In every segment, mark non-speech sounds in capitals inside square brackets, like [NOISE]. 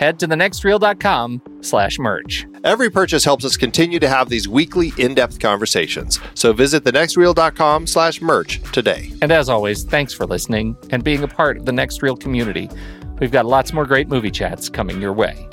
head to thenextreel.com slash merch. Every purchase helps us continue to have these weekly in-depth conversations. So visit thenextreel.com slash merch today. And as always, thanks for listening and being a part of the Next Reel community. We've got lots more great movie chats coming your way.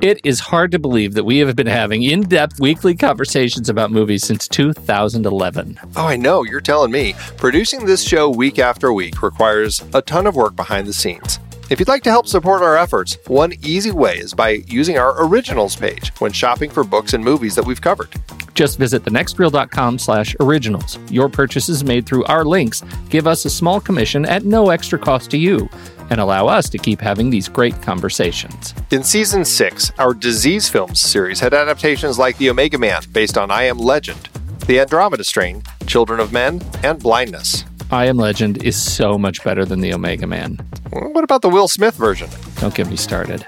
It is hard to believe that we have been having in depth weekly conversations about movies since 2011. Oh, I know, you're telling me. Producing this show week after week requires a ton of work behind the scenes. If you'd like to help support our efforts, one easy way is by using our originals page when shopping for books and movies that we've covered. Just visit thenextreel.com slash originals. Your purchases made through our links give us a small commission at no extra cost to you and allow us to keep having these great conversations. In season six, our Disease Films series had adaptations like The Omega Man, based on I Am Legend, The Andromeda Strain, Children of Men, and Blindness. I Am Legend is so much better than The Omega Man. What about the Will Smith version? Don't get me started.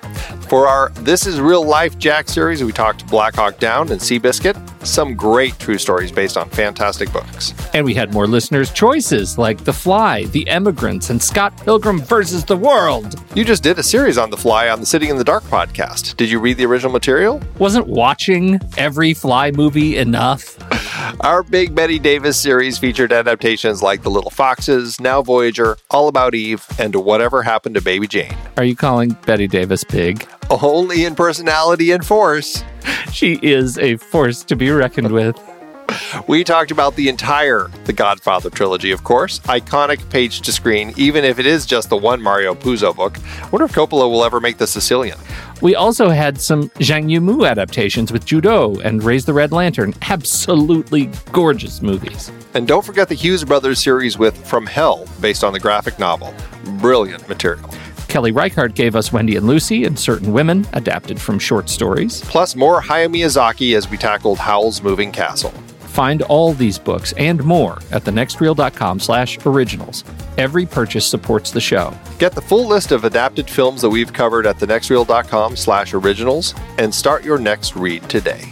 For our This Is Real Life Jack series, we talked Black Hawk Down and Seabiscuit, some great true stories based on fantastic books. And we had more listeners' choices like The Fly, The Emigrants, and Scott Pilgrim versus the World. You just did a series on The Fly on the Sitting in the Dark podcast. Did you read the original material? Wasn't watching every Fly movie enough? Our Big Bette Davis series featured adaptations like The Little Foxes, Now Voyager, All About Eve, and Whatever Happened to Baby Jane. Are you calling Bette Davis big? Only in personality and force. She is a force to be reckoned with. We talked about the entire The Godfather trilogy, of course. Iconic page to screen, even if it is just the one Mario Puzo book. I wonder if Coppola will ever make The Sicilian. We also had some Zhang Yimou adaptations with Ju Dou and Raise the Red Lantern. [LAUGHS] Absolutely gorgeous movies. And don't forget the Hughes Brothers series with From Hell, based on the graphic novel. Brilliant material. Kelly Reichardt gave us Wendy and Lucy and Certain Women, adapted from short stories. Plus more Hayao Miyazaki as we tackled Howl's Moving Castle. Find all these books and more at thenextreel.com slash originals. Every purchase supports the show. Get the full list of adapted films that we've covered at thenextreel.com slash originals and start your next read today.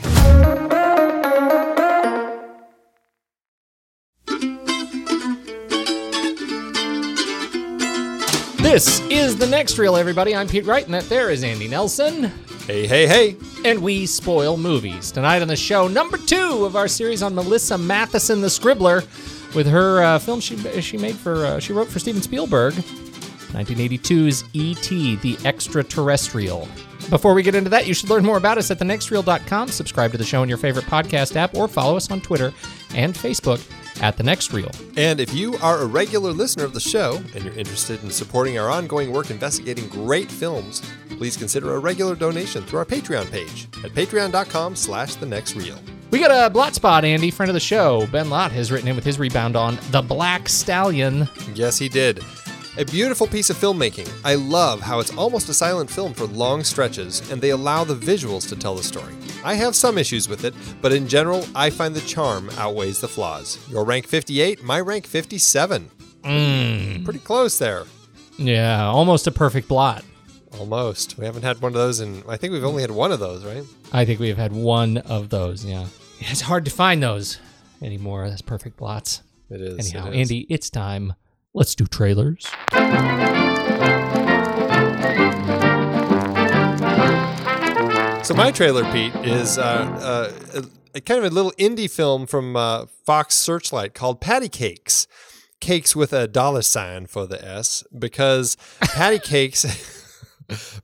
This is the next reel, everybody. I'm Pete Wright, and that there is Andy Nelson. Hey, hey, hey. And we spoil movies. Tonight on the show, number two of our series on Melissa Mathison, the Scribbler, with her uh, film she she made for uh, she wrote for Steven Spielberg, 1982's E.T. the Extraterrestrial. Before we get into that, you should learn more about us at thenextreel.com. Subscribe to the show in your favorite podcast app, or follow us on Twitter and Facebook at the next reel. And if you are a regular listener of the show and you're interested in supporting our ongoing work investigating great films, please consider a regular donation through our Patreon page at patreon.com slash the next reel. We got a blot spot, Andy, friend of the show. Ben Lott has written in with his rebound on The Black Stallion. Yes, he did. A beautiful piece of filmmaking. I love how it's almost a silent film for long stretches, and they allow the visuals to tell the story. I have some issues with it, but in general, I find the charm outweighs the flaws. Your rank 58, my rank 57. Mm. Pretty close there. Yeah, almost a perfect blot. Almost. We haven't had one of those in, I think we've only had one of those, right? I think we have had one of those, yeah. It's hard to find those. anymore. That's perfect blots. It is. Anyhow, it is. Andy, it's time. Let's do trailers. So my trailer, Pete, is uh, uh, a, kind of a little indie film from uh, Fox Searchlight called Patty Cakes. Cakes with a dollar sign for the S because Patty [LAUGHS] Cakes.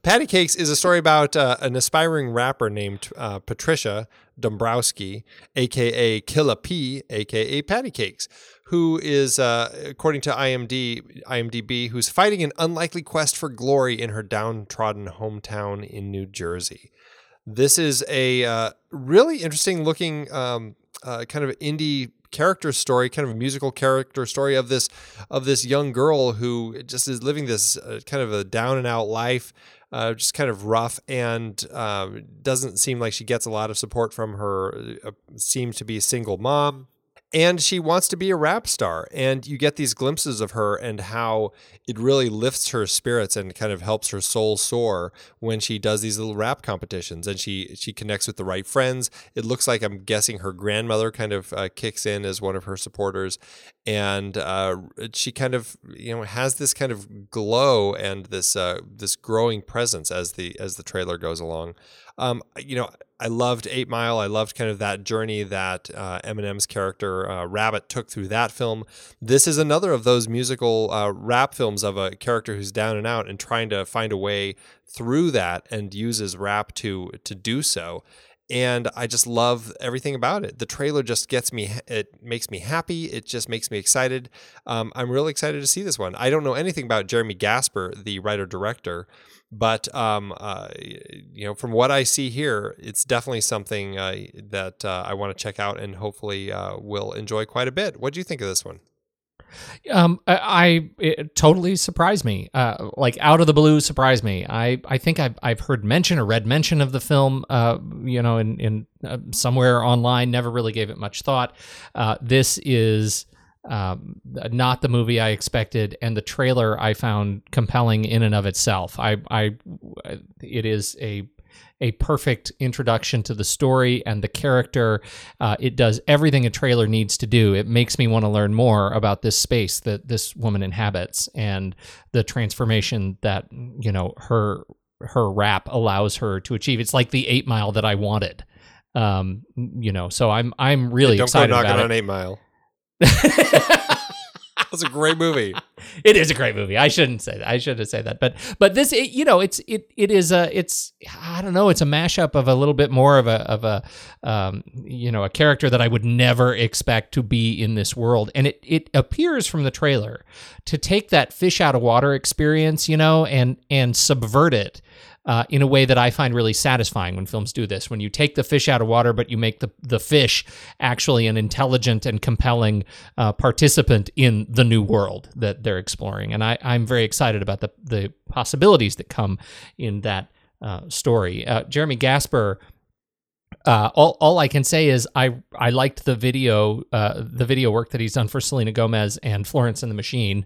Patty Cakes is a story about uh, an aspiring rapper named uh, Patricia Dombrowski, aka Killa P, aka Patty Cakes, who is, uh, according to IMD, IMDb, who's fighting an unlikely quest for glory in her downtrodden hometown in New Jersey. This is a uh, really interesting looking um, uh, kind of indie character story, kind of a musical character story of this of this young girl who just is living this uh, kind of a down and out life, uh, just kind of rough, and um, doesn't seem like she gets a lot of support from her. Uh, seems to be a single mom. And she wants to be a rap star. And you get these glimpses of her and how it really lifts her spirits and kind of helps her soul soar when she does these little rap competitions and she she connects with the right friends. It looks like I'm guessing her grandmother kind of uh, kicks in as one of her supporters, and uh, she kind of you know has this kind of glow and this uh, this growing presence as the as the trailer goes along. Um, you know, I loved Eight Mile. I loved kind of that journey that uh, Eminem's character uh, Rabbit took through that film. This is another of those musical uh, rap films of a character who's down and out and trying to find a way through that and uses rap to to do so. And I just love everything about it. The trailer just gets me. It makes me happy. It just makes me excited. Um, I'm really excited to see this one. I don't know anything about Jeremy Gasper, the writer director. But um, uh, you know, from what I see here, it's definitely something uh, that uh, I want to check out and hopefully uh, will enjoy quite a bit. What do you think of this one? Um, I, it totally surprised me. Uh, like out of the blue, surprised me. I, I think I've I've heard mention or read mention of the film. Uh, you know, in in uh, somewhere online. Never really gave it much thought. Uh, this is um, not the movie I expected, and the trailer I found compelling in and of itself. I, I, it is a a perfect introduction to the story and the character. Uh, it does everything a trailer needs to do. It makes me want to learn more about this space that this woman inhabits and the transformation that you know her her rap allows her to achieve. It's like the Eight Mile that I wanted. Um, you know, so I'm I'm really Hey, don't excited go knocking about on it. Eight Mile. [LAUGHS] That's a great movie. [LAUGHS] it is a great movie. I shouldn't say that. I shouldn't say that. But but this, it, you know, it's it it is a it's I don't know. It's a mashup of a little bit more of a of a um, you know a character that I would never expect to be in this world, and it it appears from the trailer to take that fish out of water experience, you know, and and subvert it. Uh, in a way that I find really satisfying when films do this. When you take the fish out of water, but you make the, the fish actually an intelligent and compelling uh, participant in the new world that they're exploring. And I, I'm very excited about the, the possibilities that come in that uh, story. Uh, Jeremy Gasper. Uh, all, all I can say is I I liked the video uh, the video work that he's done for Selena Gomez and Florence and the Machine.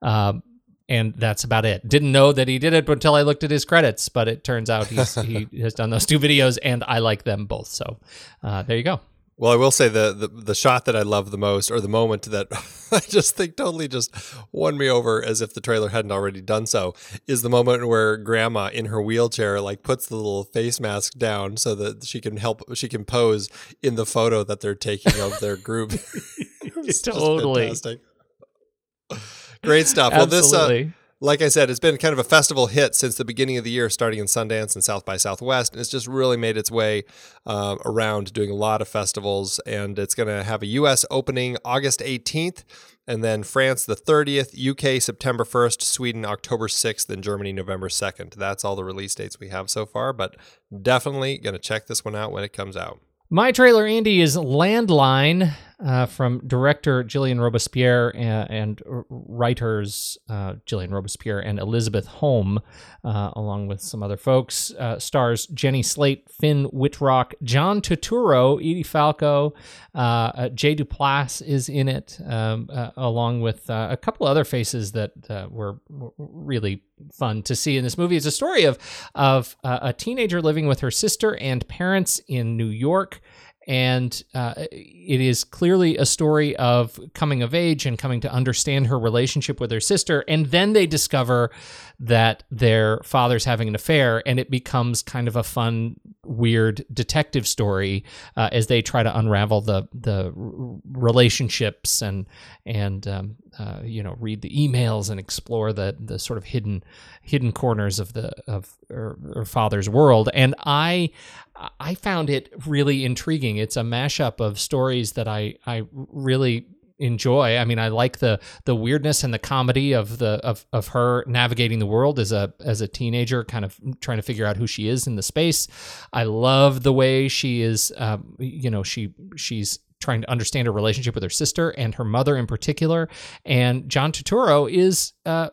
Um, and that's about it. Didn't know that he did it until I looked at his credits, but it turns out he's, he [LAUGHS] has done those two videos, and I like them both. So uh, there you go. Well, I will say the, the the shot that I love the most, or the moment that [LAUGHS] I just think totally just won me over, as if the trailer hadn't already done so, is the moment where Grandma in her wheelchair like puts the little face mask down so that she can help, she can pose in the photo that they're taking of their group. [LAUGHS] Totally. Great stuff. Well, this uh, like I said, it's been kind of a festival hit since the beginning of the year, starting in Sundance and South by Southwest. And it's just really made its way uh, around doing a lot of festivals. And it's going to have a U.S. opening August 18th, and then France the 30th, UK September 1st, Sweden October 6th, and Germany November 2nd. That's all the release dates we have so far, but definitely going to check this one out when it comes out. My trailer, Andy, is Landline uh, from director Gillian Robespierre and, and writers uh, Gillian Robespierre and Elisabeth Holm, uh, along with some other folks. Uh, stars Jenny Slate, Finn Wittrock, John Turturro, Edie Falco, uh, uh, Jay Duplass is in it, um, along with a couple other faces that were, really fun to see in this movie. It's a story of of a teenager living with her sister and parents in New York and uh, it is clearly a story of coming of age and coming to understand her relationship with her sister. And then they discover that their father's having an affair, and it becomes kind of a fun, weird detective story uh, as they try to unravel the the relationships and and um, uh, you know read the emails and explore the the sort of hidden hidden corners of the of her, her father's world. And I I found it really intriguing. It's a mashup of stories that I I really enjoy. I mean, I like the the weirdness and the comedy of the of of her navigating the world as a as a teenager, kind of trying to figure out who she is in the space. I love the way she is. Um, you know, she she's trying to understand her relationship with her sister and her mother in particular. And John Turturro is uh,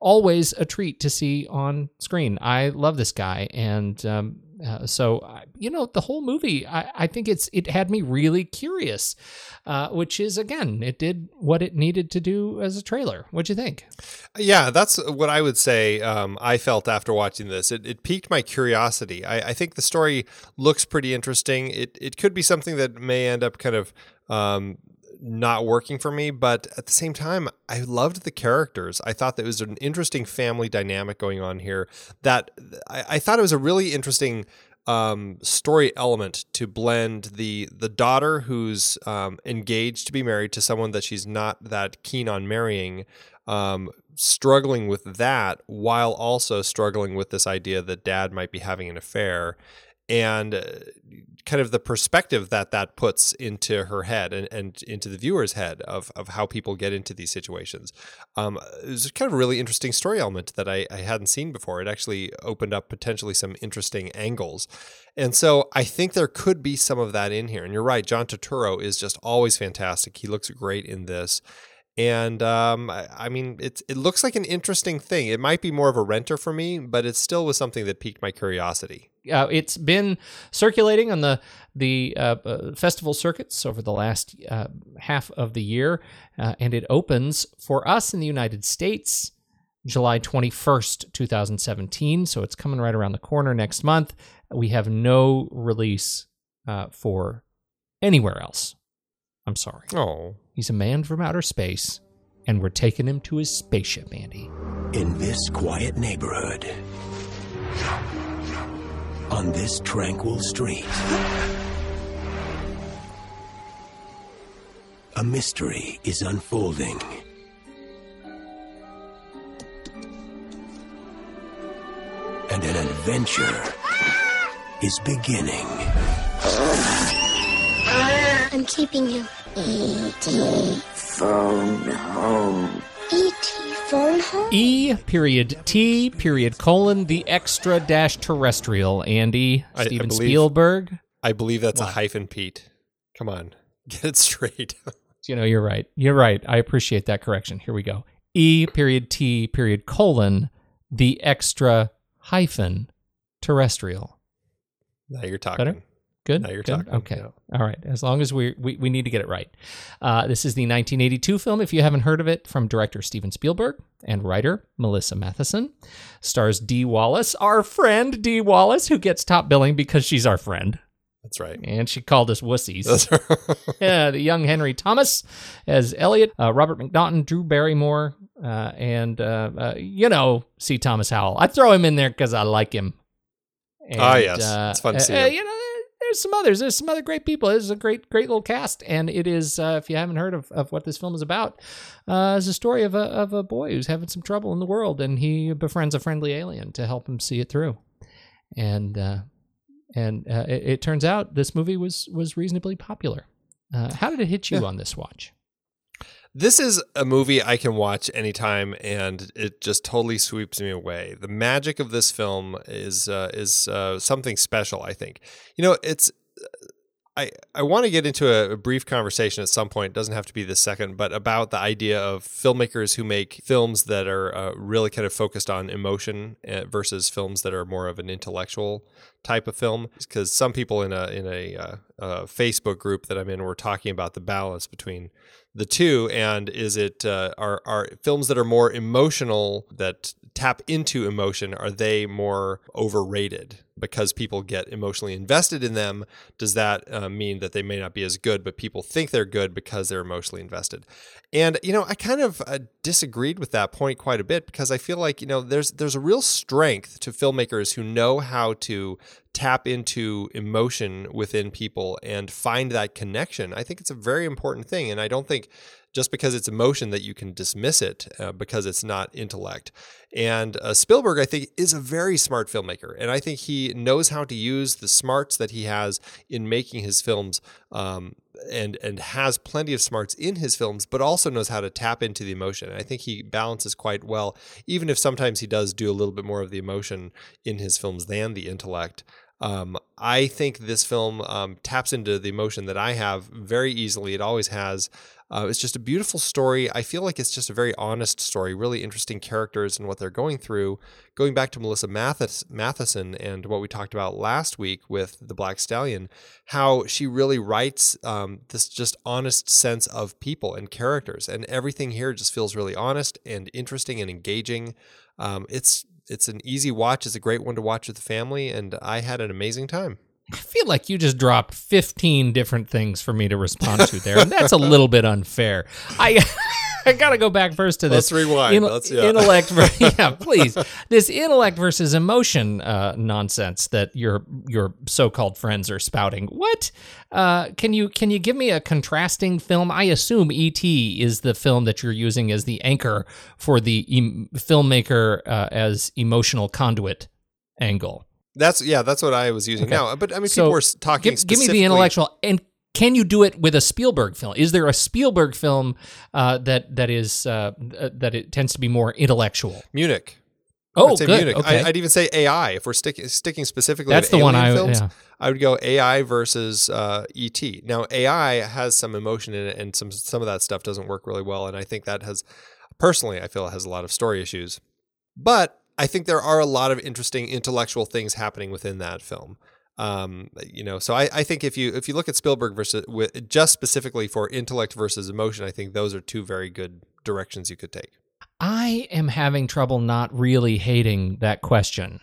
always a treat to see on screen. I love this guy, and um, uh, so you know the whole movie. I, I, think it's it had me really curious, uh, which is again it did what it needed to do as a trailer. What'd you think? Yeah, that's what I would say. Um, I felt after watching this, it, it piqued my curiosity. I, I, think the story looks pretty interesting. It it could be something that may end up kind of um, not working for me, but at the same time, I loved the characters. I thought that was an interesting family dynamic going on here. That I, I thought it was a really interesting um, story element to blend the the daughter who's um, engaged to be married to someone that she's not that keen on marrying, um, struggling with that while also struggling with this idea that dad might be having an affair, and uh, kind of the perspective that that puts into her head and, and into the viewer's head of, of how people get into these situations. Um, it was kind of a really interesting story element that I, I hadn't seen before. It actually opened up potentially some interesting angles. And so I think there could be some of that in here. And you're right, John Turturro is just always fantastic. He looks great in this. And um, I, I mean, it, it looks like an interesting thing. It might be more of a renter for me, but it still was something that piqued my curiosity uh, it's been circulating on the the uh, uh, festival circuits over the last uh, half of the year, uh, and it opens for us in the United States July 21st, 2017. So it's coming right around the corner next month. We have no release uh, for anywhere else. I'm sorry. Oh, he's a man from outer space, and we're taking him to his spaceship, Andy. In this quiet neighborhood on this tranquil street. A mystery is unfolding. And an adventure is beginning. I'm keeping you. E.T. Phone home. E.T phone home? E period T period colon the extra dash terrestrial. Andy I- I Steven believe- Spielberg. I believe that's What? a hyphen, Pete. Come on, [LAUGHS] get it straight. You know, you're right. You're right. I appreciate that correction. Here we go. E period T period colon the extra hyphen terrestrial. now you're talking. Better? Good. Now you're Good? talking, Okay. yeah. All right. As long as we, we we need to get it right. Uh, this is the 1982 film. If you haven't heard of it, from director Steven Spielberg and writer Melissa Mathison, stars Dee Wallace, our friend Dee Wallace, who gets top billing because she's our friend, That's right. and she called us wussies. That's [LAUGHS] yeah, the young Henry Thomas as Elliot, uh, Robert McNaughton, Drew Barrymore, uh, and uh, uh, you know, C. Thomas Howell. I throw him in there because I like him. And, Ah, yes. It's fun to see uh, him. you know, there's some others. There's some other great people. This is a great, great little cast, and it is. Uh, if you haven't heard of, of what this film is about, uh, it's a story of a of a boy who's having some trouble in the world, and he befriends a friendly alien to help him see it through. And uh, and uh, it, it turns out this movie was was reasonably popular. Uh, how did it hit you Yeah. on this watch? This is a movie I can watch anytime, and it just totally sweeps me away. The magic of this film is uh, is uh, something special. I think. You know, it's. I I want to get into a, a brief conversation at some point. It doesn't have to be the second, but about the idea of filmmakers who make films that are uh, really kind of focused on emotion uh, versus films that are more of an intellectual type of film. Because some people in a in a, uh, uh Facebook group that I'm in were talking about the balance between the two and is it uh, are are films that are more emotional that tap into emotion are they more overrated because people get emotionally invested in them, does that uh, mean that they may not be as good, but people think they're good because they're emotionally invested? And you know, I kind of uh, disagreed with that point quite a bit because I feel like you know there's there's a real strength to filmmakers who know how to tap into emotion within people and find that connection. I think it's a very important thing, and I don't think just because it's emotion that you can dismiss it uh, because it's not intellect. And uh, Spielberg, I think, is a very smart filmmaker, and I think he knows how to use the smarts that he has in making his films. Um, and and has plenty of smarts in his films, but also knows how to tap into the emotion. And I think he balances quite well, even if sometimes he does do a little bit more of the emotion in his films than the intellect. Um, I think this film um, taps into the emotion that I have very easily. It always has. Uh, it's just a beautiful story. I feel like it's just a very honest story, really interesting characters and what they're going through. Going back to Melissa Mathis, Mathison and what we talked about last week with The Black Stallion, how she really writes um, this just honest sense of people and characters. And everything here just feels really honest and interesting and engaging. Um, it's it's an easy watch. It's a great one to watch with the family, and I had an amazing time. I feel like you just dropped 15 different things for me to respond to there, and that's a little bit unfair. I [LAUGHS] I got to go back first to this. Let's rewind. Let's- yeah. Intellect, [LAUGHS] yeah, please. This intellect versus emotion uh, nonsense that your your so-called friends are spouting. What? Uh, can you can you give me a contrasting film? I assume E.T. is the film that you're using as the anchor for the em- filmmaker uh, as emotional conduit angle. That's yeah, that's what I was using Okay. now. But I mean, So, people were talking. Give, give me the intellectual and can you do it with a Spielberg film? Is there a Spielberg film uh, that that is uh, that it tends to be more intellectual? Munich. Oh, good. Munich. Okay, I, would even say AI. If we're sticking sticking specifically, That's the one I- films, yeah. I would go AI versus uh, ET. Now AI has some emotion in it, and some some of that stuff doesn't work really well. And I think that has, personally, I feel it has a lot of story issues. But I think there are a lot of interesting intellectual things happening within that film. Um, you know, so I, I think if you if you look at Spielberg versus with, just specifically for intellect versus emotion, I think those are two very good directions you could take. I am having trouble not really hating that question.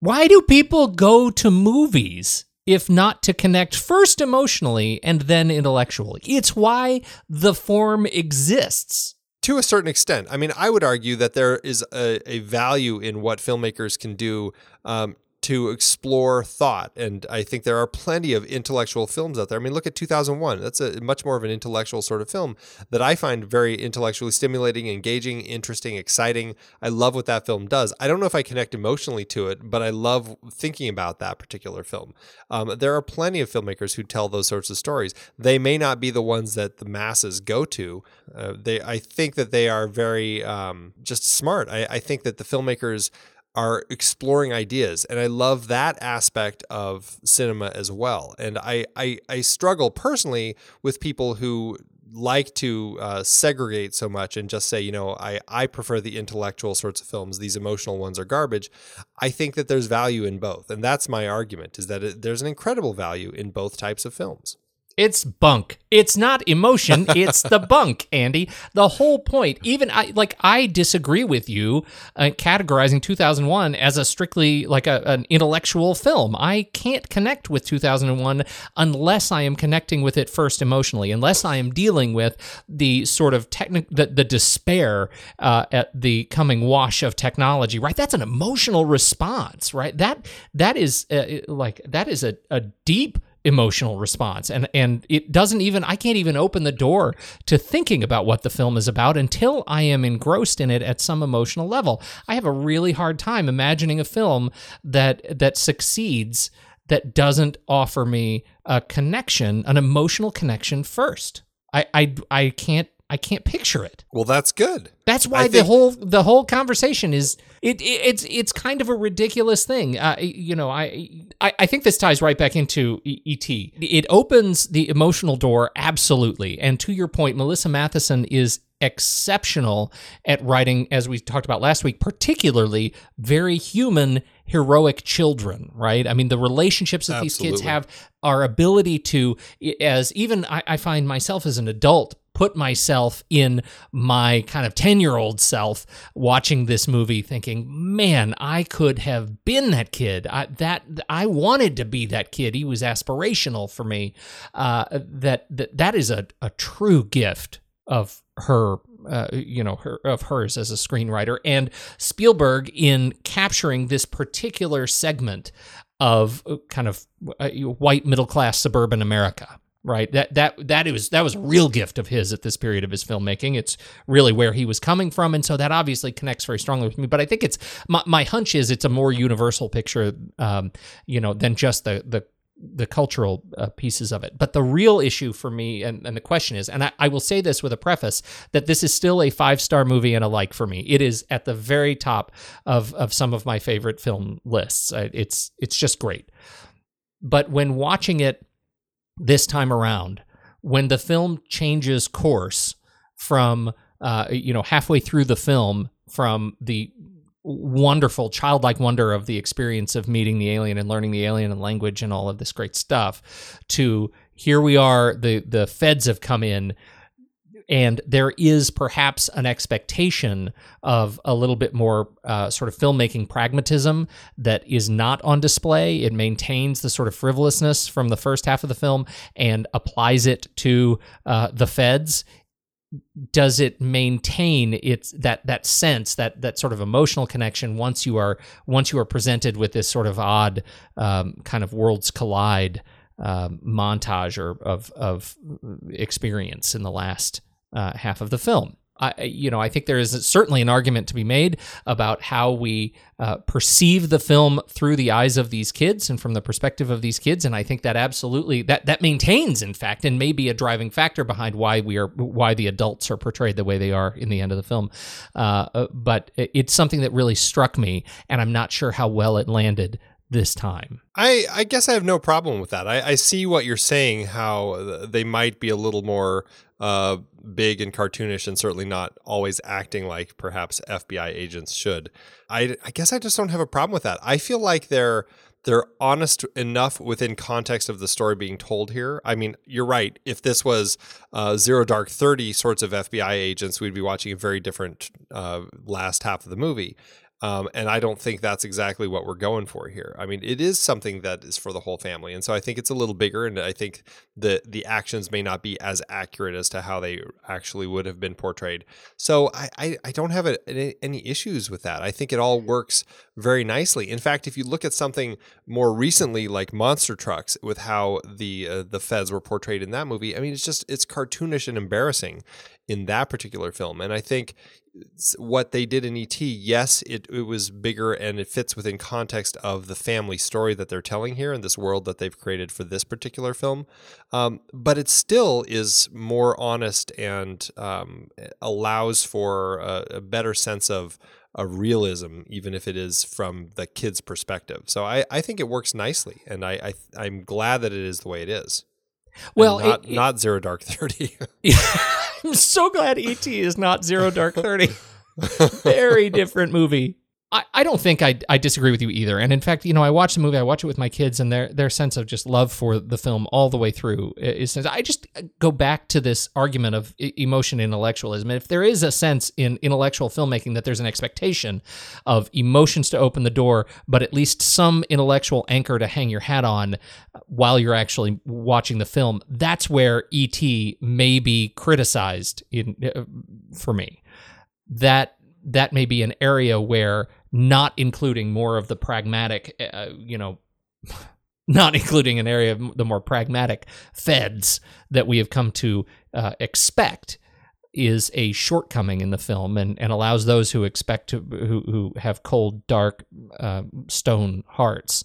Why do people go to movies if not to connect first emotionally and then intellectually? It's why the form exists. To a certain extent. I mean, I would argue that there is a, a value in what filmmakers can do um, to explore thought. And I think there are plenty of intellectual films out there. I mean, look at 2001. That's a much more of an intellectual sort of film that I find very intellectually stimulating, engaging, interesting, exciting. I love what that film does. I don't know if I connect emotionally to it, but I love thinking about that particular film. Um, there are plenty of filmmakers who tell those sorts of stories. They may not be the ones that the masses go to. Uh, they, I think that they are very um, just smart. I, I think that the filmmakers are exploring ideas and i love that aspect of cinema as well. And i i, I struggle personally with people who like to uh, segregate so much and just say you know I, I prefer the intellectual sorts of films. These emotional ones are garbage. I think that there's value in both and that's my argument is that it, there's an incredible value in both types of films It's bunk. It's not emotion. [LAUGHS] It's the bunk, Andy. The whole point. Even I like I disagree with you uh, categorizing 2001 as a strictly like a, an intellectual film. I can't connect with 2001 unless I am connecting with it first emotionally. Unless I am dealing with the sort of technic the, the despair uh, at the coming wash of technology. Right. That's an emotional response. Right. That that is uh, like that is a, a deep emotional response and and it doesn't even I can't even open the door to thinking about what the film is about until I am engrossed in it at some emotional level. I have a really hard time imagining a film that that succeeds that doesn't offer me a connection, an emotional connection first. I I I can't I can't picture it. well that's good That's why I the think- whole the whole conversation is it, it it's it's kind of a ridiculous thing. Uh, you know, I, I I think this ties right back into E- ET. It opens the emotional door absolutely. And to your point, Melissa Mathison is exceptional at writing, as we talked about last week, particularly very human, heroic children. Right? I mean, the relationships that these kids have, our ability to, as even I, I find myself as an adult put myself in my kind of 10 year old self watching this movie thinking man i could have been that kid. I, that i wanted to be that kid. He was aspirational for me. Uh, that, that that is a, a true gift of her uh, you know her, of hers as a screenwriter and spielberg in capturing this particular segment of uh, kind of uh, white middle class suburban america right that that that was that was a real gift of his at this period of his filmmaking it's really where he was coming from and so that obviously connects very strongly with me but i think it's my, my hunch is it's a more universal picture um, you know than just the the the cultural uh, pieces of it. But the real issue for me, and, and the question is, and I, I, will say this with a preface, that this is still a five star movie and a like for me. It is at the very top of of some of my favorite film lists. It's it's just great. But when watching it this time around, when the film changes course from uh, you know halfway through the film from the wonderful childlike wonder of the experience of meeting the alien and learning the alien and language and all of this great stuff to here we are the the feds have come in and there is perhaps an expectation of a little bit more uh, sort of filmmaking pragmatism that is not on display. It maintains the sort of frivolousness from the first half of the film and applies it to uh, the feds does it maintain its that that sense that that sort of emotional connection once you are once you are presented with this sort of odd um, kind of worlds collide um, montage or of of experience in the last uh, half of the film I, you know, I think there is certainly an argument to be made about how we uh, perceive the film through the eyes of these kids and from the perspective of these kids, and I think that absolutely that that maintains, in fact, and may be a driving factor behind why we are why the adults are portrayed the way they are in the end of the film. Uh, uh but it's something that really struck me, and I'm not sure how well it landed this time. I, I guess I have no problem with that. I, I see what you're saying, how they might be a little more uh, big and cartoonish and certainly not always acting like perhaps FBI agents should. I, I guess I just don't have a problem with that. I feel like they're they're honest enough within context of the story being told here. I mean, you're right. If this was uh, Zero Dark Thirty sorts of FBI agents, we'd be watching a very different uh, last half of the movie. Um, and I don't think that's exactly what we're going for here. I mean, it is something that is for the whole family, and so I think it's a little bigger, and I think the the actions may not be as accurate as to how they actually would have been portrayed. So I I, I don't have a, any, issues with that. I think it all works very nicely. In fact, if you look at something more recently like Monster Trucks, with how the uh, the feds were portrayed in that movie, I mean, it's just it's cartoonish and embarrassing in that particular film. And I think what they did in ET, yes, it, it was bigger and it fits within context of the family story that they're telling here in this world that they've created for this particular film. Um, but it still is more honest and um, allows for a, a, better sense of, a realism, even if it is from the kid's perspective. So I, I think it works nicely, and I, I I'm glad that it is the way it is. Well, not, it, not Zero Dark Thirty. [LAUGHS] [LAUGHS] [LAUGHS] I'm so glad ET is not Zero Dark Thirty. [LAUGHS] Very different movie. I, I don't think I, I disagree with you either. And in fact, you know, I watch the movie, I watch it with my kids, and their their sense of just love for the film all the way through is. I just go back to this argument of emotion intellectualism. If there is a sense in intellectual filmmaking that there's an expectation of emotions to open the door, but at least some intellectual anchor to hang your hat on while you're actually watching the film, that's where ET may be criticized in uh, for me. That that may be an area where not including more of the pragmatic, uh, you know, [LAUGHS] not including an area of the more pragmatic feds that we have come to uh, expect is a shortcoming in the film and, and allows those who expect to who, who have cold dark uh, stone hearts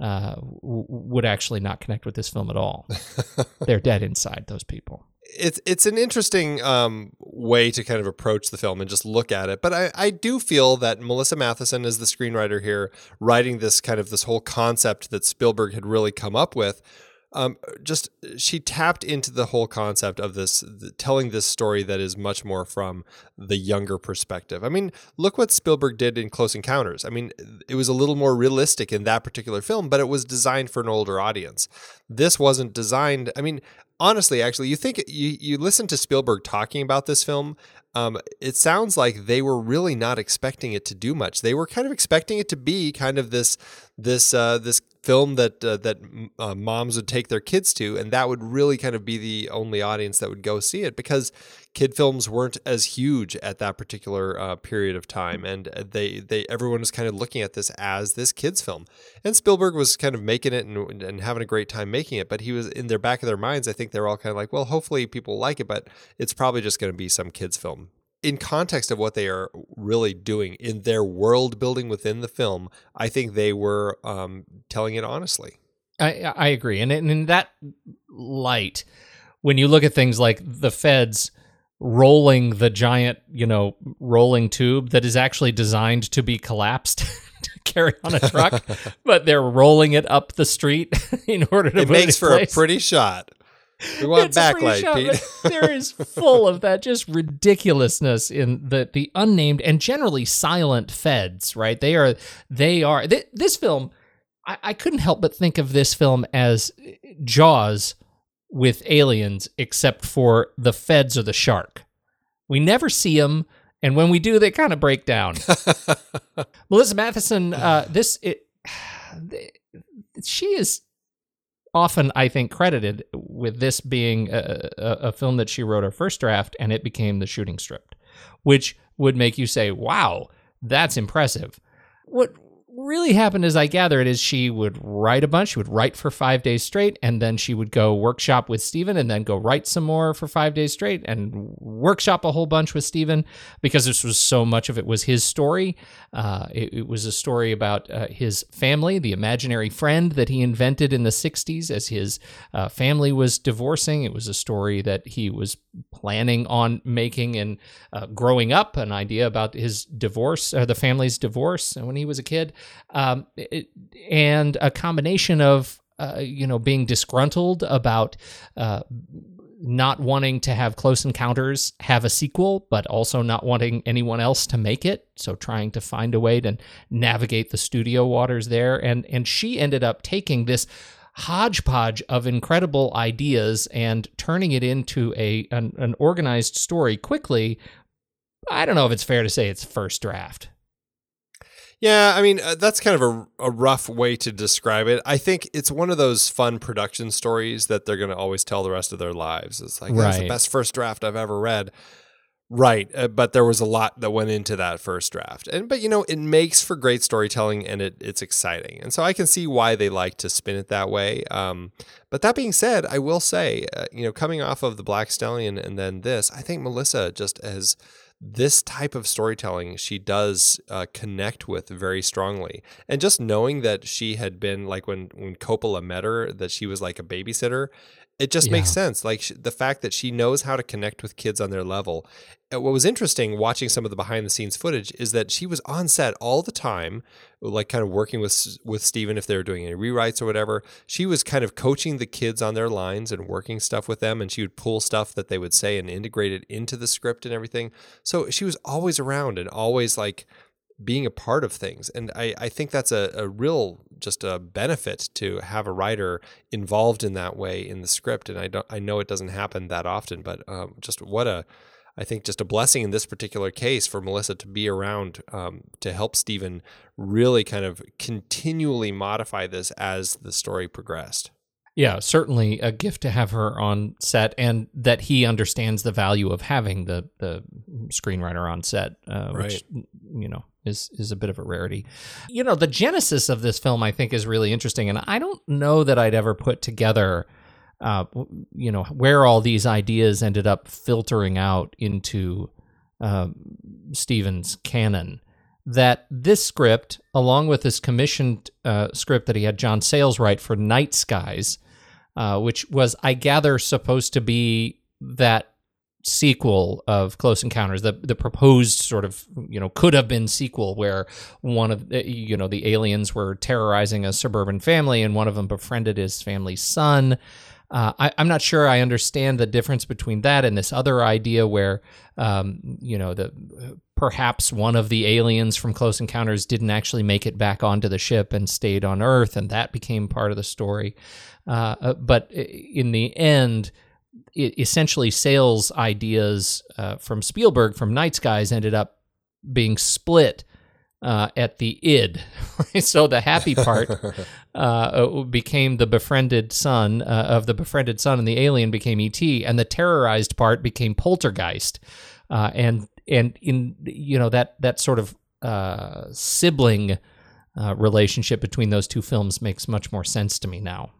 uh, w- would actually not connect with this film at all [LAUGHS] they're dead inside those people it's it's an interesting um, way to kind of approach the film and just look at it. But I, I do feel that Melissa Mathison is the screenwriter here, writing this kind of this whole concept that Spielberg had really come up with um, just she tapped into the whole concept of this the, telling this story that is much more from the younger perspective. I mean, look what Spielberg did in Close Encounters. I mean, it was a little more realistic in that particular film, but it was designed for an older audience. This wasn't designed. I mean, honestly, actually, you think you you listen to Spielberg talking about this film. Um, it sounds like they were really not expecting it to do much. They were kind of expecting it to be kind of this this uh, this film that uh, that uh, moms would take their kids to, and that would really kind of be the only audience that would go see it because kid films weren't as huge at that particular uh, period of time, and they they everyone was kind of looking at this as this kids film, and Spielberg was kind of making it and, and having a great time making it, but he was in their back of their minds. I think they're all kind of like, well, hopefully people like it, but it's probably just going to be some kids film in context of what they are really doing in their world building within the film, I think they were um, telling it honestly. I, I agree. And in that light, when you look at things like the feds rolling the giant, you know, rolling tube that is actually designed to be collapsed [LAUGHS] to carry on a truck, [LAUGHS] but they're rolling it up the street [LAUGHS] in order to it makes it for place. a pretty shot. We want it's backlight, Pete. there is full of that just ridiculousness in the the unnamed and generally silent feds. Right? They are they are th- this film. I, I couldn't help but think of this film as Jaws with aliens, except for the feds or the shark. We never see them, and when we do, they kind of break down. [LAUGHS] Melissa Mathison, uh, this it, [SIGHS] she is often, I think, credited with this being a, a, a, film that she wrote her first draft and it became the shooting script, which would make you say, wow, that's impressive. What really happened, as I gather it, is she would write a bunch. She would write for five days straight, and then she would go workshop with Steven, and then go write some more for five days straight, and workshop a whole bunch with Steven because this was so much of it was his story. Uh, it, it, was a story about uh, his family, the imaginary friend that he invented in the '60s as his uh, family was divorcing. It was a story that he was planning on making and uh, growing up, an idea about his divorce, or the family's divorce when he was a kid um, it, and a combination of uh, you know being disgruntled about uh, not wanting to have Close Encounters have a sequel, but also not wanting anyone else to make it. So trying to find a way to navigate the studio waters there, and and she ended up taking this hodgepodge of incredible ideas and turning it into a an, an organized story quickly. I don't know if it's fair to say it's first draft. Yeah, I mean, uh, that's kind of a, a rough way to describe it. I think it's one of those fun production stories that they're going to always tell the rest of their lives. It's like, that's the best first draft I've ever read. Right, uh, but there was a lot that went into that first draft, and but you know it makes for great storytelling and it, it's exciting, and so I can see why they like to spin it that way. Um, but that being said, I will say, uh, you know, coming off of the Black Stallion and then this, I think Melissa just as this type of storytelling she does uh, connect with very strongly. And just knowing that she had been like when when coppola met her that she was like a babysitter it just yeah. makes sense like the fact that she knows how to connect with kids on their level. What was interesting watching some of the behind the scenes footage is that she was on set all the time like kind of working with with Steven if they were doing any rewrites or whatever. She was kind of coaching the kids on their lines and working stuff with them and she would pull stuff that they would say and integrate it into the script and everything. So she was always around and always like being a part of things. And I, I think that's a, a real just a benefit to have a writer involved in that way in the script. And I don't I know it doesn't happen that often, but um, just what a I think just a blessing in this particular case for Melissa to be around um, to help Steven really kind of continually modify this as the story progressed. Yeah, certainly a gift to have her on set, and that he understands the value of having the the screenwriter on set, uh, right. which you know is is a bit of a rarity. You know, the genesis of this film I think is really interesting, and I don't know that I'd ever put together, uh, you know, where all these ideas ended up filtering out into uh, Steven's canon that this script, along with this commissioned uh, script that he had John Sayles write for Night Skies, uh, which was, I gather, supposed to be that sequel of Close Encounters, the the proposed sort of you know could have been sequel where one of the, you know the aliens were terrorizing a suburban family and one of them befriended his family's son. Uh, I, am not sure I understand the difference between that and this other idea where, um, you know, the perhaps one of the aliens from Close Encounters didn't actually make it back onto the ship and stayed on Earth, and that became part of the story. Uh, uh but in the end, it, essentially Sayles ideas uh, from Spielberg from Night Skies ended up being split uh, at the id. [LAUGHS] so the happy part [LAUGHS] uh, became the befriended son uh, of the befriended son, and the alien became ET, and the terrorized part became Poltergeist. Uh, and and in you know that that sort of uh, sibling uh, relationship between those two films makes much more sense to me now.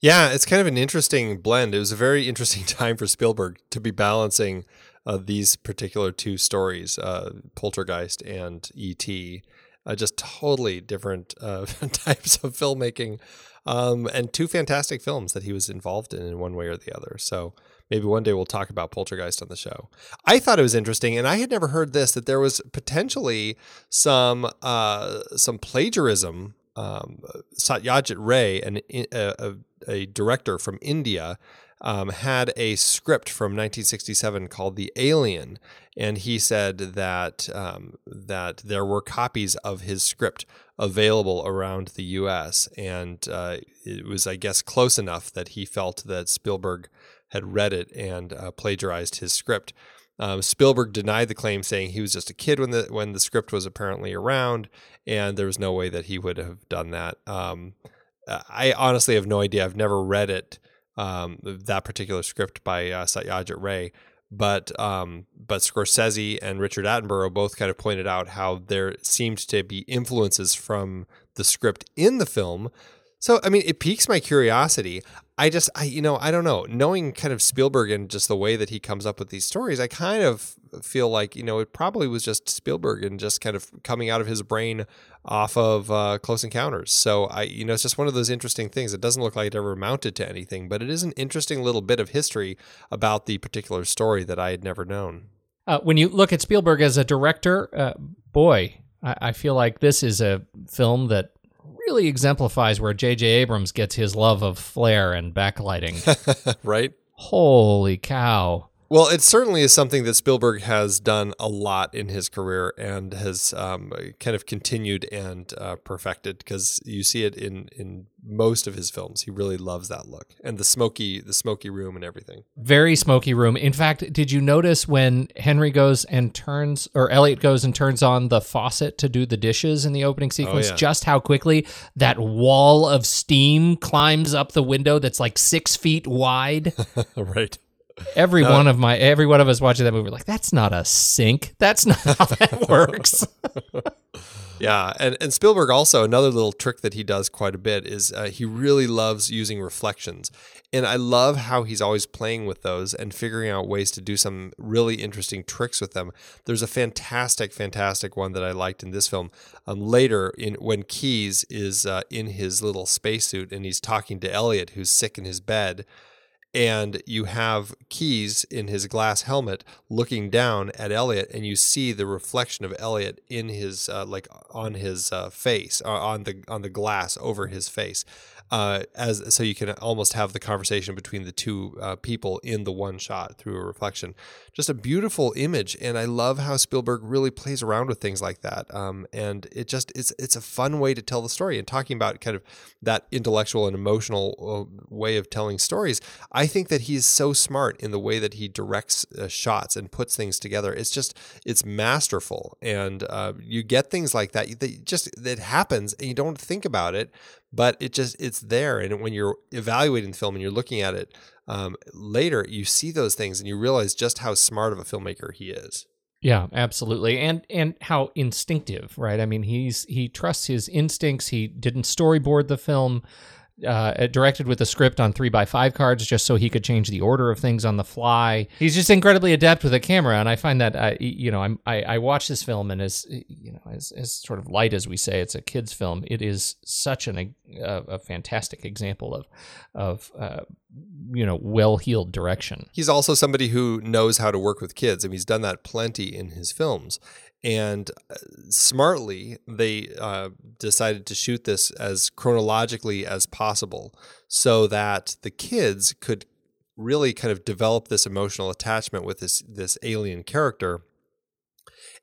Yeah, it's kind of an interesting blend. It was a very interesting [LAUGHS] time for Spielberg to be balancing uh, these particular two stories, uh, Poltergeist and E.T., uh, just totally different uh, [LAUGHS] types of filmmaking, um, and two fantastic films that he was involved in in one way or the other. So maybe one day we'll talk about Poltergeist on the show. I thought it was interesting, and I had never heard this that there was potentially some uh, some plagiarism. Um, Satyajit Ray, an, a, a director from India, um, had a script from 1967 called The Alien, and he said that um, that there were copies of his script available around the U.S. and uh, it was, I guess, close enough that he felt that Spielberg had read it and uh, plagiarized his script. Um, Spielberg denied the claim, saying he was just a kid when the when the script was apparently around, and there was no way that he would have done that. Um, I honestly have no idea. I've never read it um, that particular script by uh, Satyajit Ray. But um, but Scorsese and Richard Attenborough both kind of pointed out how there seemed to be influences from the script in the film. So I mean, it piques my curiosity. I just, I, you know, I don't know. Knowing kind of Spielberg and just the way that he comes up with these stories, I kind of feel like, you know, it probably was just Spielberg and just kind of coming out of his brain off of uh, Close Encounters. So I, you know, it's just one of those interesting things. It doesn't look like it ever amounted to anything, but it is an interesting little bit of history about the particular story that I had never known. Uh, when you look at Spielberg as a director, uh, boy, I, I feel like this is a film that really exemplifies where J.J. Abrams gets his love of flare and backlighting. [LAUGHS] right? Holy cow. Well, it certainly is something that Spielberg has done a lot in his career and has um, kind of continued and uh, perfected because you see it in in most of his films. He really loves that look and the smoky the smoky room and everything. Very smoky room. In fact, did you notice when Henry goes and turns or Elliot goes and turns on the faucet to do the dishes in the opening sequence? Oh, yeah. Just how quickly that wall of steam climbs up the window that's like six feet wide. [LAUGHS] right. Every one of my every one of us watching that movie, like that's not a sink. That's not how that [LAUGHS] works. [LAUGHS] Yeah, and, and Spielberg also another little trick that he does quite a bit is uh, he really loves using reflections, and I love how he's always playing with those and figuring out ways to do some really interesting tricks with them. There's a fantastic, fantastic one that I liked in this film. Um, later, in when Keys is uh, in his little spacesuit and he's talking to Elliot, who's sick in his bed and you have Keys in his glass helmet looking down at Elliot, and you see the reflection of Elliot in his uh, like on his uh, face, uh, on the on the glass over his face uh, as so you can almost have the conversation between the two uh, people in the one shot through a reflection. Just a beautiful image, and I love how Spielberg really plays around with things like that. Um, and it just it's it's a fun way to tell the story. And talking about kind of that intellectual and emotional uh, way of telling stories, I think that he is so smart in the way that he directs uh, shots and puts things together. It's just it's masterful, and uh, you get things like that that just that happens, and you don't think about it but it just it's there and when you're evaluating the film and you're looking at it um, later you see those things and you realize just how smart of a filmmaker he is. Yeah absolutely and and how instinctive right? I mean he's he trusts his instincts he didn't storyboard the film uh, directed with a script on three by five cards just so he could change the order of things on the fly. He's just incredibly adept with a camera, and I find that I, you know, I'm, I, I watch this film and as you know, as, as sort of light as we say, it's a kids' film. It is such an a, a fantastic example of of uh, you know well heeled direction. He's also somebody who knows how to work with kids, and he's done that plenty in his films and uh, smartly they uh, decided to shoot this as chronologically as possible so that the kids could really kind of develop this emotional attachment with this this alien character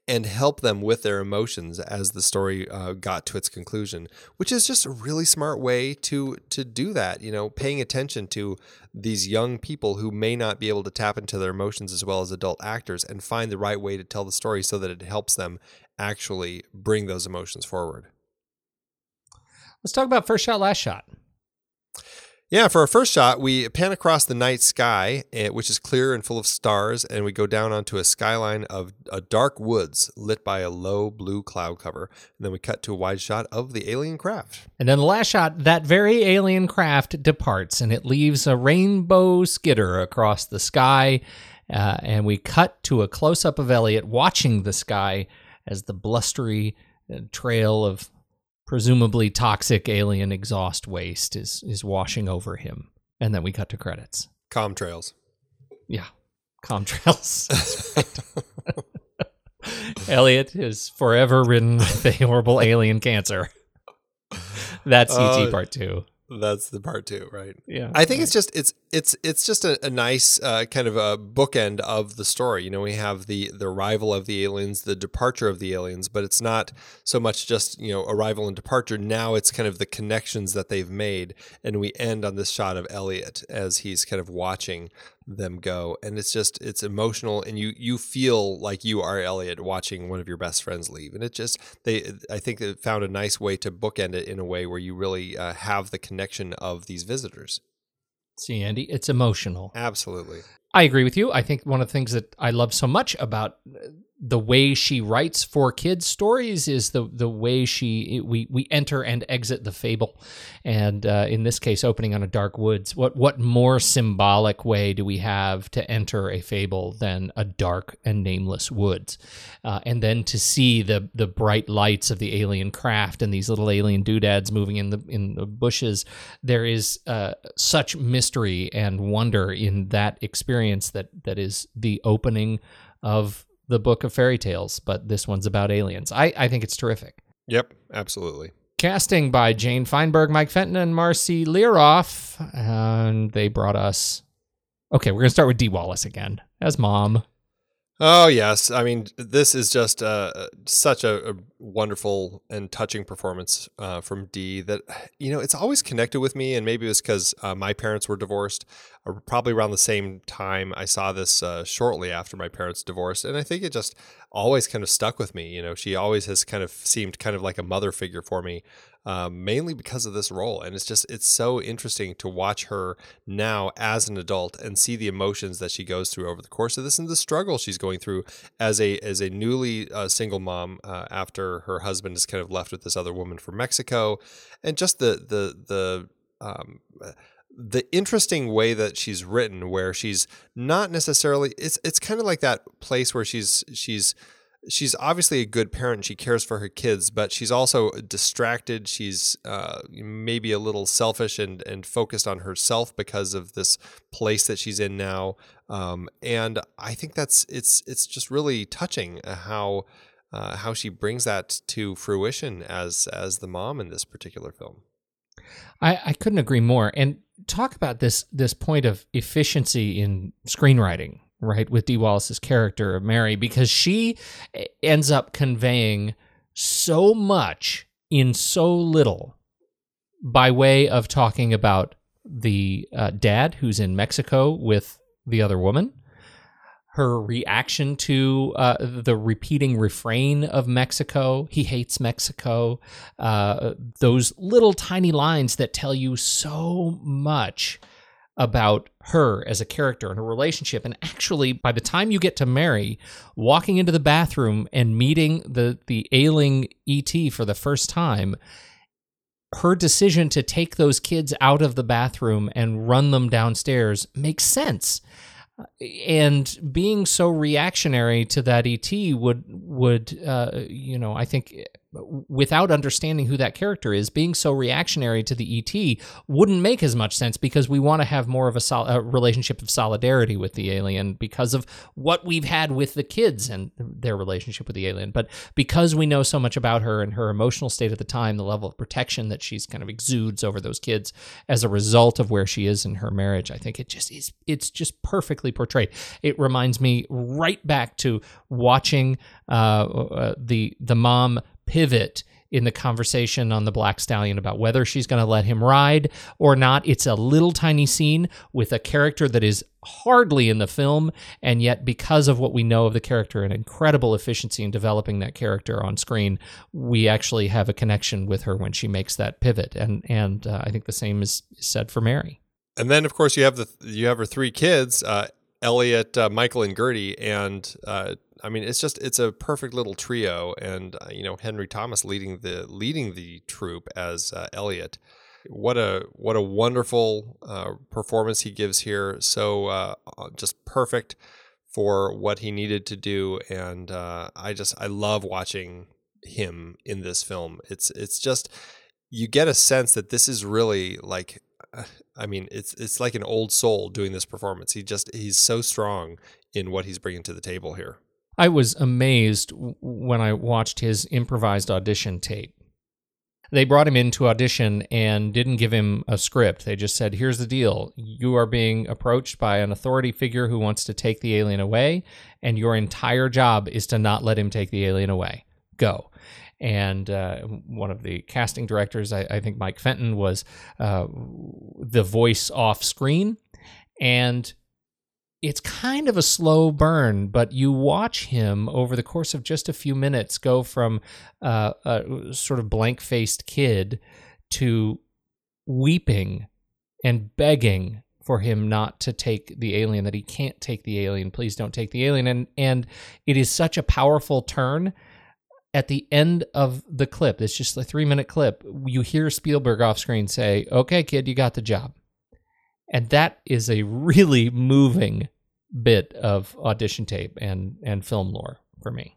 and help them with their emotions as the story uh, got to its conclusion, which is just a really smart way to to do that. You know, paying attention to these young people who may not be able to tap into their emotions as well as adult actors, and find the right way to tell the story so that it helps them actually bring those emotions forward. Let's talk about first shot, last shot. Yeah, for our first shot, we pan across the night sky, eh, which is clear and full of stars, and we go down onto a skyline of a dark woods lit by a low blue cloud cover. And then we cut to a wide shot of the alien craft. And then the last shot, that very alien craft departs and it leaves a rainbow skitter across the sky. Uh, and we cut to a close up of Elliot watching the sky as the blustery uh, trail of presumably toxic alien exhaust waste is is washing over him. And then we cut to credits. Com trails. Yeah. Contrails. [LAUGHS] [LAUGHS] Elliot is forever ridden with a horrible alien cancer. That's ET Oh, uh, part two. That's the part two, right? Yeah. I think it's just it's it's it's just a, a nice uh, kind of a bookend of the story. You know, we have the the arrival of the aliens, the departure of the aliens, but it's not so much just you know arrival and departure. Now it's kind of the connections that they've made, and we end on this shot of Elliot as he's kind of watching them go, and it's just it's emotional, and you you feel like you are Elliot watching one of your best friends leave, and it just they I think they found a nice way to bookend it in a way where you really uh, have the connection of these visitors. See, Andy, it's emotional. Absolutely. I agree with you. I think one of the things that I love so much about uh, the way she writes for kids stories is the the way she we we enter and exit the fable, and uh, in this case, opening on a dark woods. What what more symbolic way do we have to enter a fable than a dark and nameless woods, uh, and then to see the the bright lights of the alien craft and these little alien doodads moving in the in the bushes. There is uh, such mystery and wonder in that experience that that is the opening of the book of fairy tales, but this one's about aliens. I, I think it's terrific. Yep, absolutely. Casting by Jane Feinberg, Mike Fenton, and Marci Liroff. And they brought us. Okay, we're going to start with Dee Wallace again as mom. Oh yes, I mean this is just uh, such a, a wonderful and touching performance uh, from Dee that you know it's always connected with me, and maybe it was because uh, my parents were divorced, uh, probably around the same time. I saw this uh, shortly after my parents divorced, and I think it just always kind of stuck with me. You know, she always has kind of seemed kind of like a mother figure for me, um, mainly because of this role. And it's just it's so interesting to watch her now as an adult and see the emotions that she goes through over the course of this and the struggle she's going through as a as a newly uh, single mom uh, after her husband is kind of left with this other woman from Mexico, and just the the the um, the interesting way that she's written where she's not necessarily it's it's kind of like that place where she's she's she's obviously a good parent she cares for her kids but she's also distracted she's uh, maybe a little selfish and and focused on herself because of this place that she's in now um, and i think that's it's it's just really touching uh, how uh, how she brings that to fruition as as the mom in this particular film I, I couldn't agree more. And talk about this this point of efficiency in screenwriting, right, with Dee Wallace's character of Mary, because she ends up conveying so much in so little by way of talking about the uh, dad who's in Mexico with the other woman, her reaction to uh, the repeating refrain of Mexico. He hates Mexico. Uh, those little tiny lines that tell you so much about her as a character and her relationship. And actually, by the time you get to Mary, walking into the bathroom and meeting the the ailing ET for the first time, her decision to take those kids out of the bathroom and run them downstairs makes sense and being so reactionary to that ET would would uh, you know I think without understanding who that character is, being so reactionary to the ET wouldn't make as much sense because we want to have more of a, sol- a relationship of solidarity with the alien because of what we've had with the kids and their relationship with the alien. But because we know so much about her and her emotional state at the time, the level of protection that she's kind of exudes over those kids as a result of where she is in her marriage, I think it just is. It's just perfectly portrayed. It reminds me right back to watching uh, uh, the the mom pivot in the conversation on the Black Stallion about whether she's going to let him ride or not. It's a little tiny scene with a character that is hardly in the film, and yet because of what we know of the character and incredible efficiency in developing that character on screen, we actually have a connection with her when she makes that pivot. And and uh, I think the same is said for Mary. And then, of course, you have the you have her three kids, uh, Elliot, uh, Michael, and Gertie, and uh, I mean, it's just it's a perfect little trio, and uh, you know Henry Thomas leading the leading the troupe as uh, Elliot. What a what a wonderful uh, performance he gives here. So uh, just perfect for what he needed to do, and uh, I just I love watching him in this film. It's it's just you get a sense that this is really like uh, I mean, it's it's like an old soul doing this performance. He just he's so strong in what he's bringing to the table here. I was amazed when I watched his improvised audition tape. They brought him in to audition and didn't give him a script. They just said, Here's the deal. You are being approached by an authority figure who wants to take the alien away, and your entire job is to not let him take the alien away. Go. And uh, one of the casting directors, I, I think Mike Fenton, was uh, the voice off screen. And it's kind of a slow burn, but you watch him over the course of just a few minutes go from uh, a sort of blank faced kid to weeping and begging for him not to take the alien that he can't take the alien. Please don't take the alien. And and it is such a powerful turn. At the end of the clip it's just a 3 minute clip you hear Spielberg off screen say okay kid you got the job and that is a really moving bit of audition tape and and film lore for me.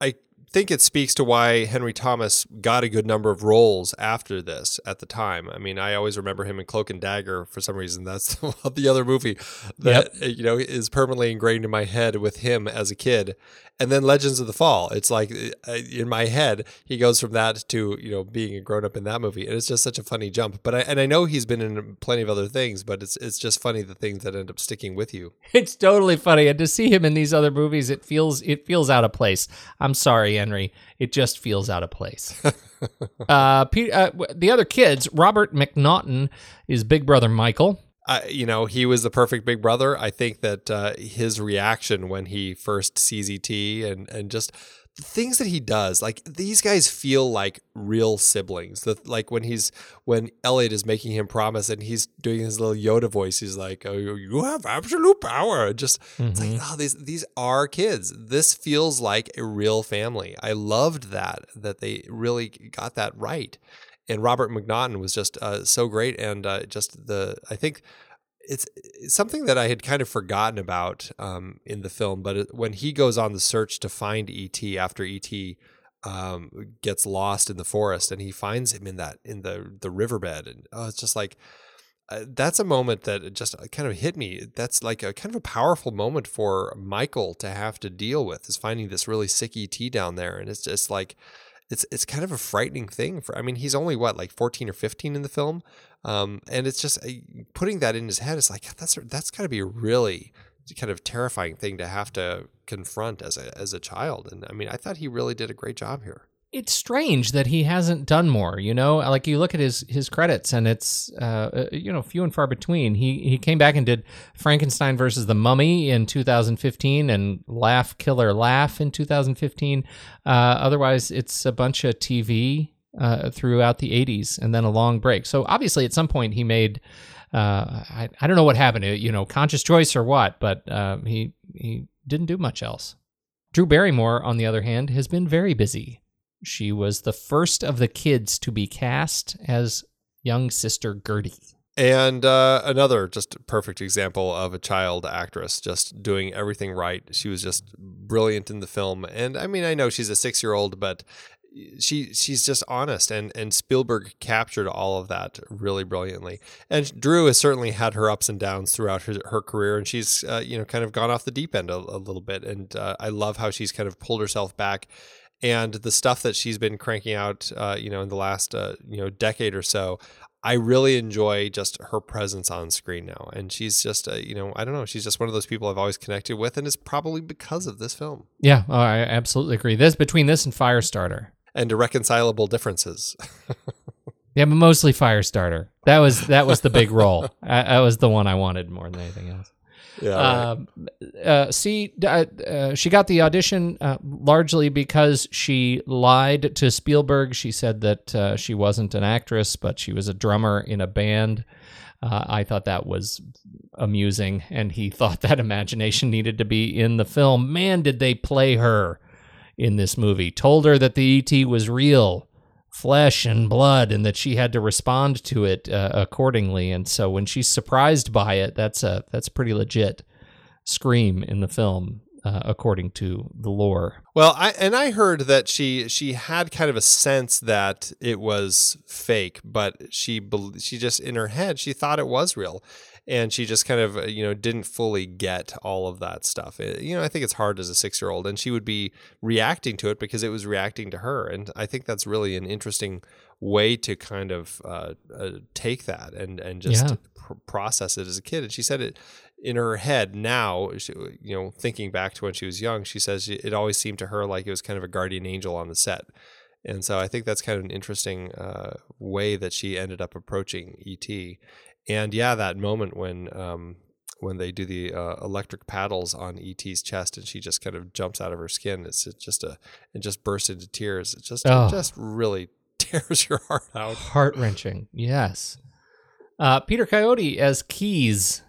I think it speaks to why Henry Thomas got a good number of roles after this at the time. I mean, I always remember him in Cloak and Dagger for some reason. That's [LAUGHS] the other movie that yep. you know is permanently ingrained in my head with him as a kid. And then Legends of the Fall. It's like uh, in my head, he goes from that to you know being a grown up in that movie, and it's just such a funny jump. But I and I know he's been in plenty of other things, but it's it's just funny the things that end up sticking with you. It's totally funny, and to see him in these other movies, it feels it feels out of place. I'm sorry, Henry, it just feels out of place. [LAUGHS] uh, Pete, uh, the other kids, Robert McNaughton is Big Brother Michael you know, he was the perfect big brother. I think that uh, his reaction when he first sees ET and and just things that he does, like these guys feel like real siblings. The, like when he's when Elliot is making him promise and he's doing his little Yoda voice, he's like, "Oh, you have absolute power." Just mm-hmm. it's like, mm-hmm. oh, these these are kids. This feels like a real family. I loved that that they really got that right and Robert McNaughton was just uh, so great, and uh, just the I think it's, it's, something that I had kind of forgotten about um, in the film. But when he goes on the search to find ET after ET um, gets lost in the forest, and he finds him in that in the the riverbed, and oh, it's just like. Uh, that's a moment that just uh, kind of hit me. That's like a kind of a powerful moment for Michael to have to deal with is finding this really sick ET down there, and it's just like it's it's kind of a frightening thing for I mean he's only what like 14 or 15 in the film um, and it's just uh, putting that in his head is like that's that's got to be a really kind of terrifying thing to have to confront as a as a child and I mean I thought he really did a great job here it's strange that he hasn't done more. You know, like you look at his his credits, and it's uh, uh, you know few and far between. He he came back and did Frankenstein versus the Mummy in 2015, and Laugh Killer Laugh in 2015. Uh, otherwise, it's a bunch of TV uh, throughout the 80s, and then a long break. So obviously, at some point, he made. Uh, I, I don't know what happened, you know, conscious choice or what, but uh, he he didn't do much else. Drew Barrymore, on the other hand, has been very busy. She was the first of the kids to be cast as young sister Gertie. And uh, another just perfect example of a child actress just doing everything right. She was just brilliant in the film. And I mean, I know she's a six year old, but she she's just honest and and Spielberg captured all of that really brilliantly. And Drew has certainly had her ups and downs throughout her, her career, and she's uh, you know kind of gone off the deep end a, a little bit. And uh, I love how she's kind of pulled herself back. And the stuff that she's been cranking out, uh, you know, in the last uh, you know decade or so, I really enjoy just her presence on screen now. And she's just, uh, you know, I don't know, she's just one of those people I've always connected with, and it's probably because of this film Yeah, oh, I absolutely agree. This between this and Firestarter. and irreconcilable differences. [LAUGHS] Yeah, but mostly Firestarter. That was that was the big role. [LAUGHS] I, that was the one I wanted more than anything else. Yeah. right. Um, uh, see, uh, uh, she got the audition uh, largely because she lied to Spielberg. She said that uh, she wasn't an actress, but she was a drummer in a band. Uh, I thought that was amusing, and he [LAUGHS] thought that imagination needed to be in the film. Man, did they play her in this movie? Told her that the ET was real flesh and blood and that she had to respond to it uh, accordingly. And so when she's surprised by it that's a that's pretty legit scream in the film uh, according to the lore. Well, I and I heard that she she had kind of a sense that it was fake, but she she just in her head she thought it was real, and she just kind of uh, you know didn't fully get all of that stuff. It- you know, I think it's hard as a six year old, and she would be reacting to it because it was reacting to her, and I think that's really an interesting way to kind of uh, uh, take that and and just Yeah. pr- process it as a kid. And she said it in her head now, she, you know, thinking back to when she was young, she says it always seemed to her like it was kind of a guardian angel on the set. And so I think that's kind of an interesting uh, way that she ended up approaching ET. And yeah, that moment when um, when they do the uh, electric paddles on ET's chest and she just kind of jumps out of her skin, it's it's just a it just bursts into tears. It just Oh. it just really [LAUGHS] tears your heart out. heart wrenching yes uh, peter coyote as keys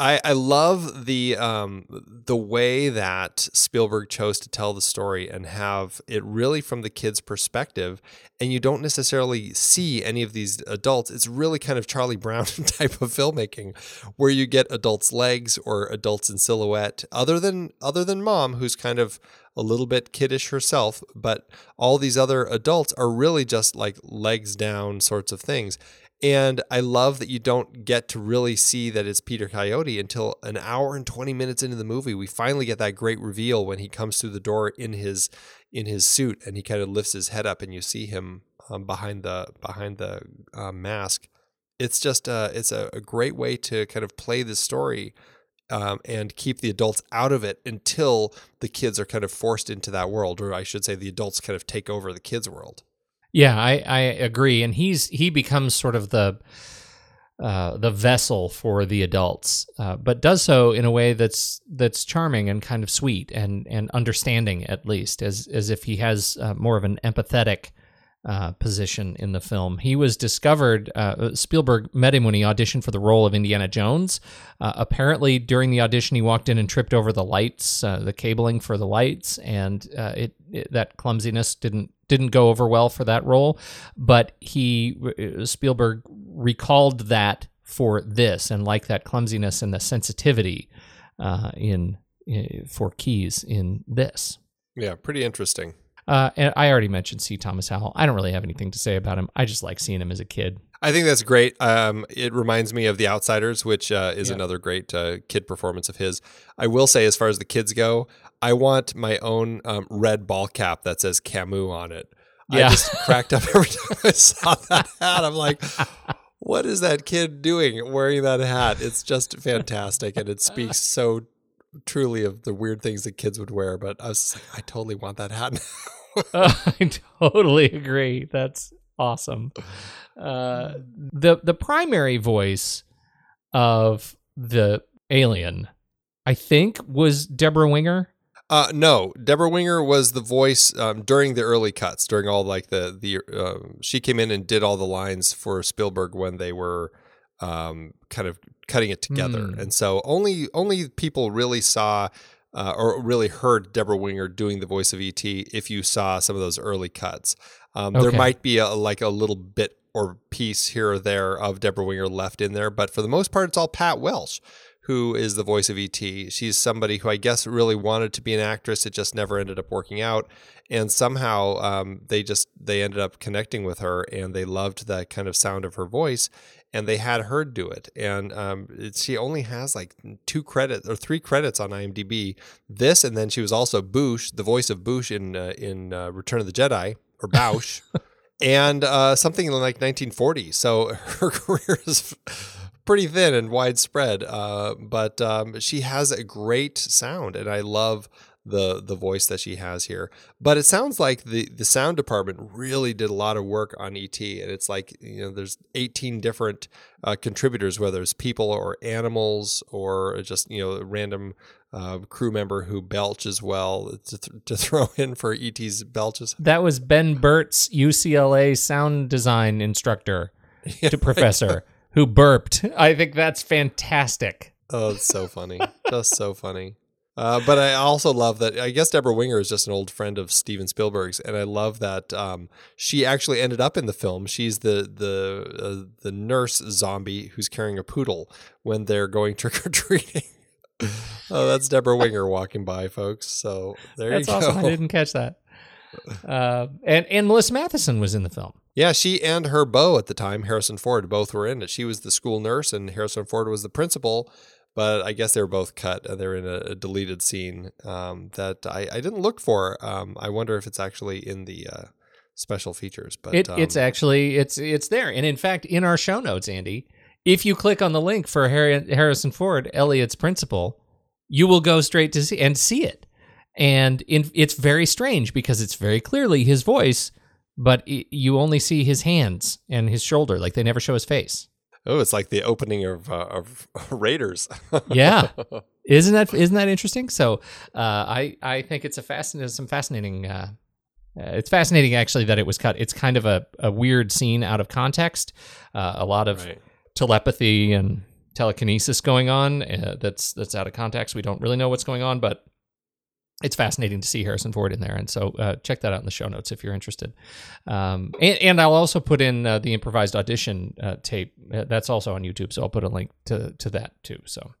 I, I love the um, the way that Spielberg chose to tell the story and have it really from the kid's perspective, and you don't necessarily see any of these adults. It's really kind of Charlie Brown [LAUGHS] type of filmmaking, where you get adults' legs or adults in silhouette, other than other than mom, who's kind of a little bit kiddish herself, but all these other adults are really just like legs down sorts of things. And I love that you don't get to really see that it's Peter Coyote until an hour and 20 minutes into the movie. We finally get that great reveal when he comes through the door in his in his suit and he kind of lifts his head up and you see him um, behind the behind the uh, mask. It's just uh, it's a, a great way to kind of play the story um, and keep the adults out of it until the kids are kind of forced into that world, or I should say, the adults kind of take over the kids' world. Yeah, I, I agree, and he's he becomes sort of the uh, the vessel for the adults, uh, but does so in a way that's that's charming and kind of sweet and and understanding at least, as as if he has uh, more of an empathetic uh, position in the film. He was discovered. Uh, Spielberg met him when he auditioned for the role of Indiana Jones. Uh, apparently, during the audition, he walked in and tripped over the lights, uh, the cabling for the lights, and uh, it that clumsiness didn't didn't go over well for that role. But he uh, Spielberg recalled that for this and like that clumsiness and the sensitivity uh, in, in for keys in this. Yeah, pretty interesting. Uh, and I already mentioned C. Thomas Howell. I don't really have anything to say about him. I just like seeing him as a kid. I think that's great. Um, it reminds me of The Outsiders, which uh, is Yeah. another great uh, kid performance of his. I will say, as far as the kids go, I want my own um, red ball cap that says Camus on it. Yeah. I just cracked up [LAUGHS] every time I saw that hat. I'm like, [LAUGHS] what is that kid doing wearing that hat? It's just fantastic, and it speaks so truly of the weird things that kids would wear. But I was like, I totally want that hat. [LAUGHS] I totally agree. That's awesome. Uh, the the primary voice of the alien, I think, was Debra Winger. Uh, no, Debra Winger was the voice um, during the early cuts, during all like the the um she came in and did all the lines for Spielberg when they were um, kind of cutting it together, Hmm. and so only only people really saw. Uh, or really heard Debra Winger doing the voice of ET if you saw some of those early cuts. Um, There might be a, like a little bit or piece here or there of Debra Winger left in there, but for the most part, it's all Pat Welsh who is the voice of ET. She's somebody who I guess really wanted to be an actress. It just never ended up working out, and somehow um, they just they ended up connecting with her, and they loved that kind of sound of her voice, and they had her do it. And um, it, she only has like two credits or three credits on IMDb. This, and then she was also Boushh, the voice of Boushh in uh, in uh, Return of the Jedi or Bausch. [LAUGHS] and uh, something in like 1940. So [LAUGHS] her career is pretty thin and widespread, uh, but um, she has a great sound, and I love the the voice that she has here. But it sounds like the the sound department really did a lot of work on ET, and it's like you know there's 18 different uh, contributors, whether it's people or animals or just you know random uh, crew member who belch as well to, th- to [LAUGHS] throw in for ET's belches. That was Ben Burtt's UCLA sound design instructor [LAUGHS] to professor who burped. I think that's fantastic. Oh, it's so funny. just so funny. Uh, but I also love that. I guess Debra Winger is just an old friend of Steven Spielberg's, and I love that um, she actually ended up in the film. She's the the uh, the nurse zombie who's carrying a poodle when they're going [LAUGHS] trick or treating. oh, that's Debra Winger walking by, folks. So there That's you go. awesome. I didn't catch that. Uh, and and Melissa Mathison was in the film. Yeah, she and her beau at the time, Harrison Ford, both were in it. She was the school nurse, and Harrison Ford was the principal. But I guess they were both cut. and They're in a, a deleted scene um, that I, I didn't look for. Um, I wonder if it's actually in the uh, special features. But It, um, it's actually it's it's there, and in fact, in our show notes, Andy, if you click on the link for Harry, Harrison Ford, Elliot's principal, you will go straight to see and see it. And in, it's very strange because it's very clearly his voice, but i you only see his hands and his shoulder. Like they never show his face. oh, it's like the opening of uh, of [LAUGHS] Raiders. Yeah, [LAUGHS] isn't that isn't that interesting? So uh, I I think it's a fascinating some fascinating. Uh, uh, it's fascinating actually that it was cut. It's kind of a, a weird scene out of context. Uh, a lot of Right. telepathy and telekinesis going on. Uh, that's that's out of context. We don't really know what's going on, but it's fascinating to see Harrison Ford in there. And so uh, check that out in the show notes if you're interested. Um, and, and I'll also put in uh, the improvised audition uh, tape. Uh, that's also on YouTube. So I'll put a link to, to that too. So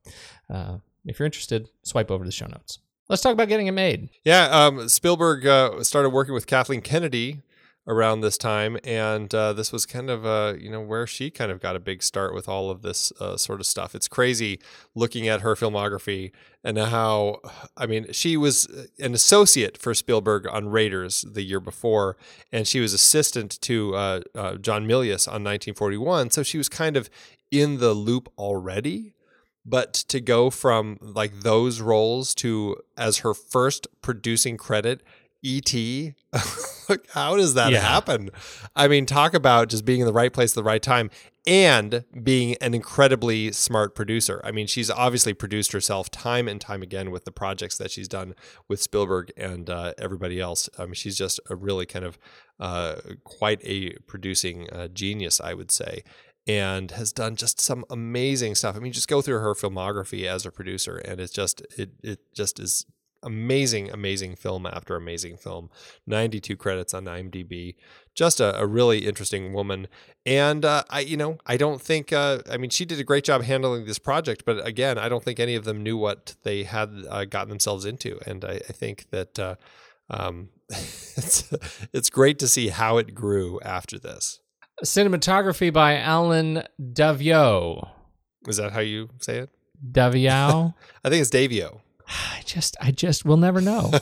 uh, if you're interested, swipe over to the show notes. Let's talk about getting it made. Yeah, um, Spielberg uh, started working with Kathleen Kennedy around this time, and uh, this was kind of uh, you know where she kind of got a big start with all of this uh, sort of stuff. It's crazy looking at her filmography and how I mean she was an associate for Spielberg on Raiders the year before, and she was assistant to uh, uh, John Milius on 1941, so she was kind of in the loop already but to go from like those roles to as her first producing credit et [LAUGHS] like how does that Yeah. happen i mean talk about just being in the right place at the right time and being an incredibly smart producer i mean she's obviously produced herself time and time again with the projects that she's done with spielberg and uh, everybody else i mean she's just a really kind of uh, quite a producing uh, genius i would say and has done just some amazing stuff. I mean, just go through her filmography as a producer, and it's just it it just is amazing, amazing film after amazing film. Ninety two credits on IMDb. Just a, a really interesting woman, and uh, I you know I don't think uh, I mean she did a great job handling this project, but again I don't think any of them knew what they had uh, gotten themselves into, and I, I think that. Uh, um, [LAUGHS] it's it's great to see how it grew after this. Cinematography by Allen Daviau. Is that how you say it? Daviau? [LAUGHS] I think it's Daviau. [SIGHS] I just, I just will never know. [LAUGHS]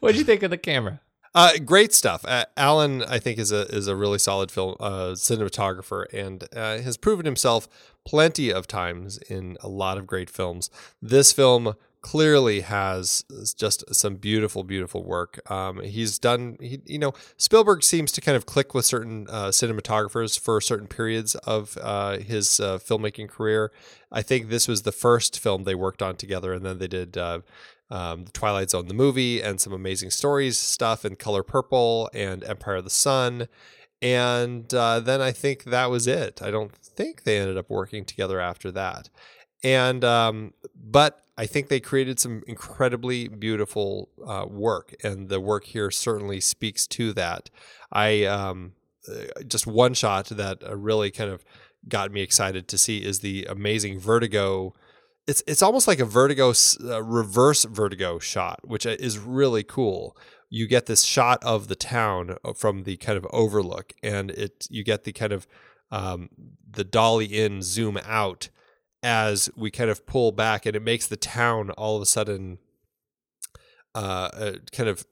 What'd you think of the camera? Uh, great stuff. Uh, Alan, I think, is a is a really solid film uh, cinematographer and uh, has proven himself plenty of times in a lot of great films. This film clearly has just some beautiful, beautiful work. Um, he's done, he, you know, Spielberg seems to kind of click with certain uh, cinematographers for certain periods of uh, his uh, filmmaking career. I think this was the first film they worked on together, and then they did. Uh, um, the Twilight Zone, the movie, and some amazing stories stuff, and Color Purple, and Empire of the Sun, and uh, then I think that was it. I don't think they ended up working together after that, and um, but I think they created some incredibly beautiful uh, work, and the work here certainly speaks to that. I um, uh, just one shot that uh, really kind of got me excited to see is the amazing Vertigo. It's it's almost like a Vertigo uh, reverse Vertigo shot, which uh, is really cool. You get this shot of the town from the kind of overlook, and it you get the kind of um, the dolly in zoom out as we kind of pull back, and it makes the town all of a sudden uh, uh kind of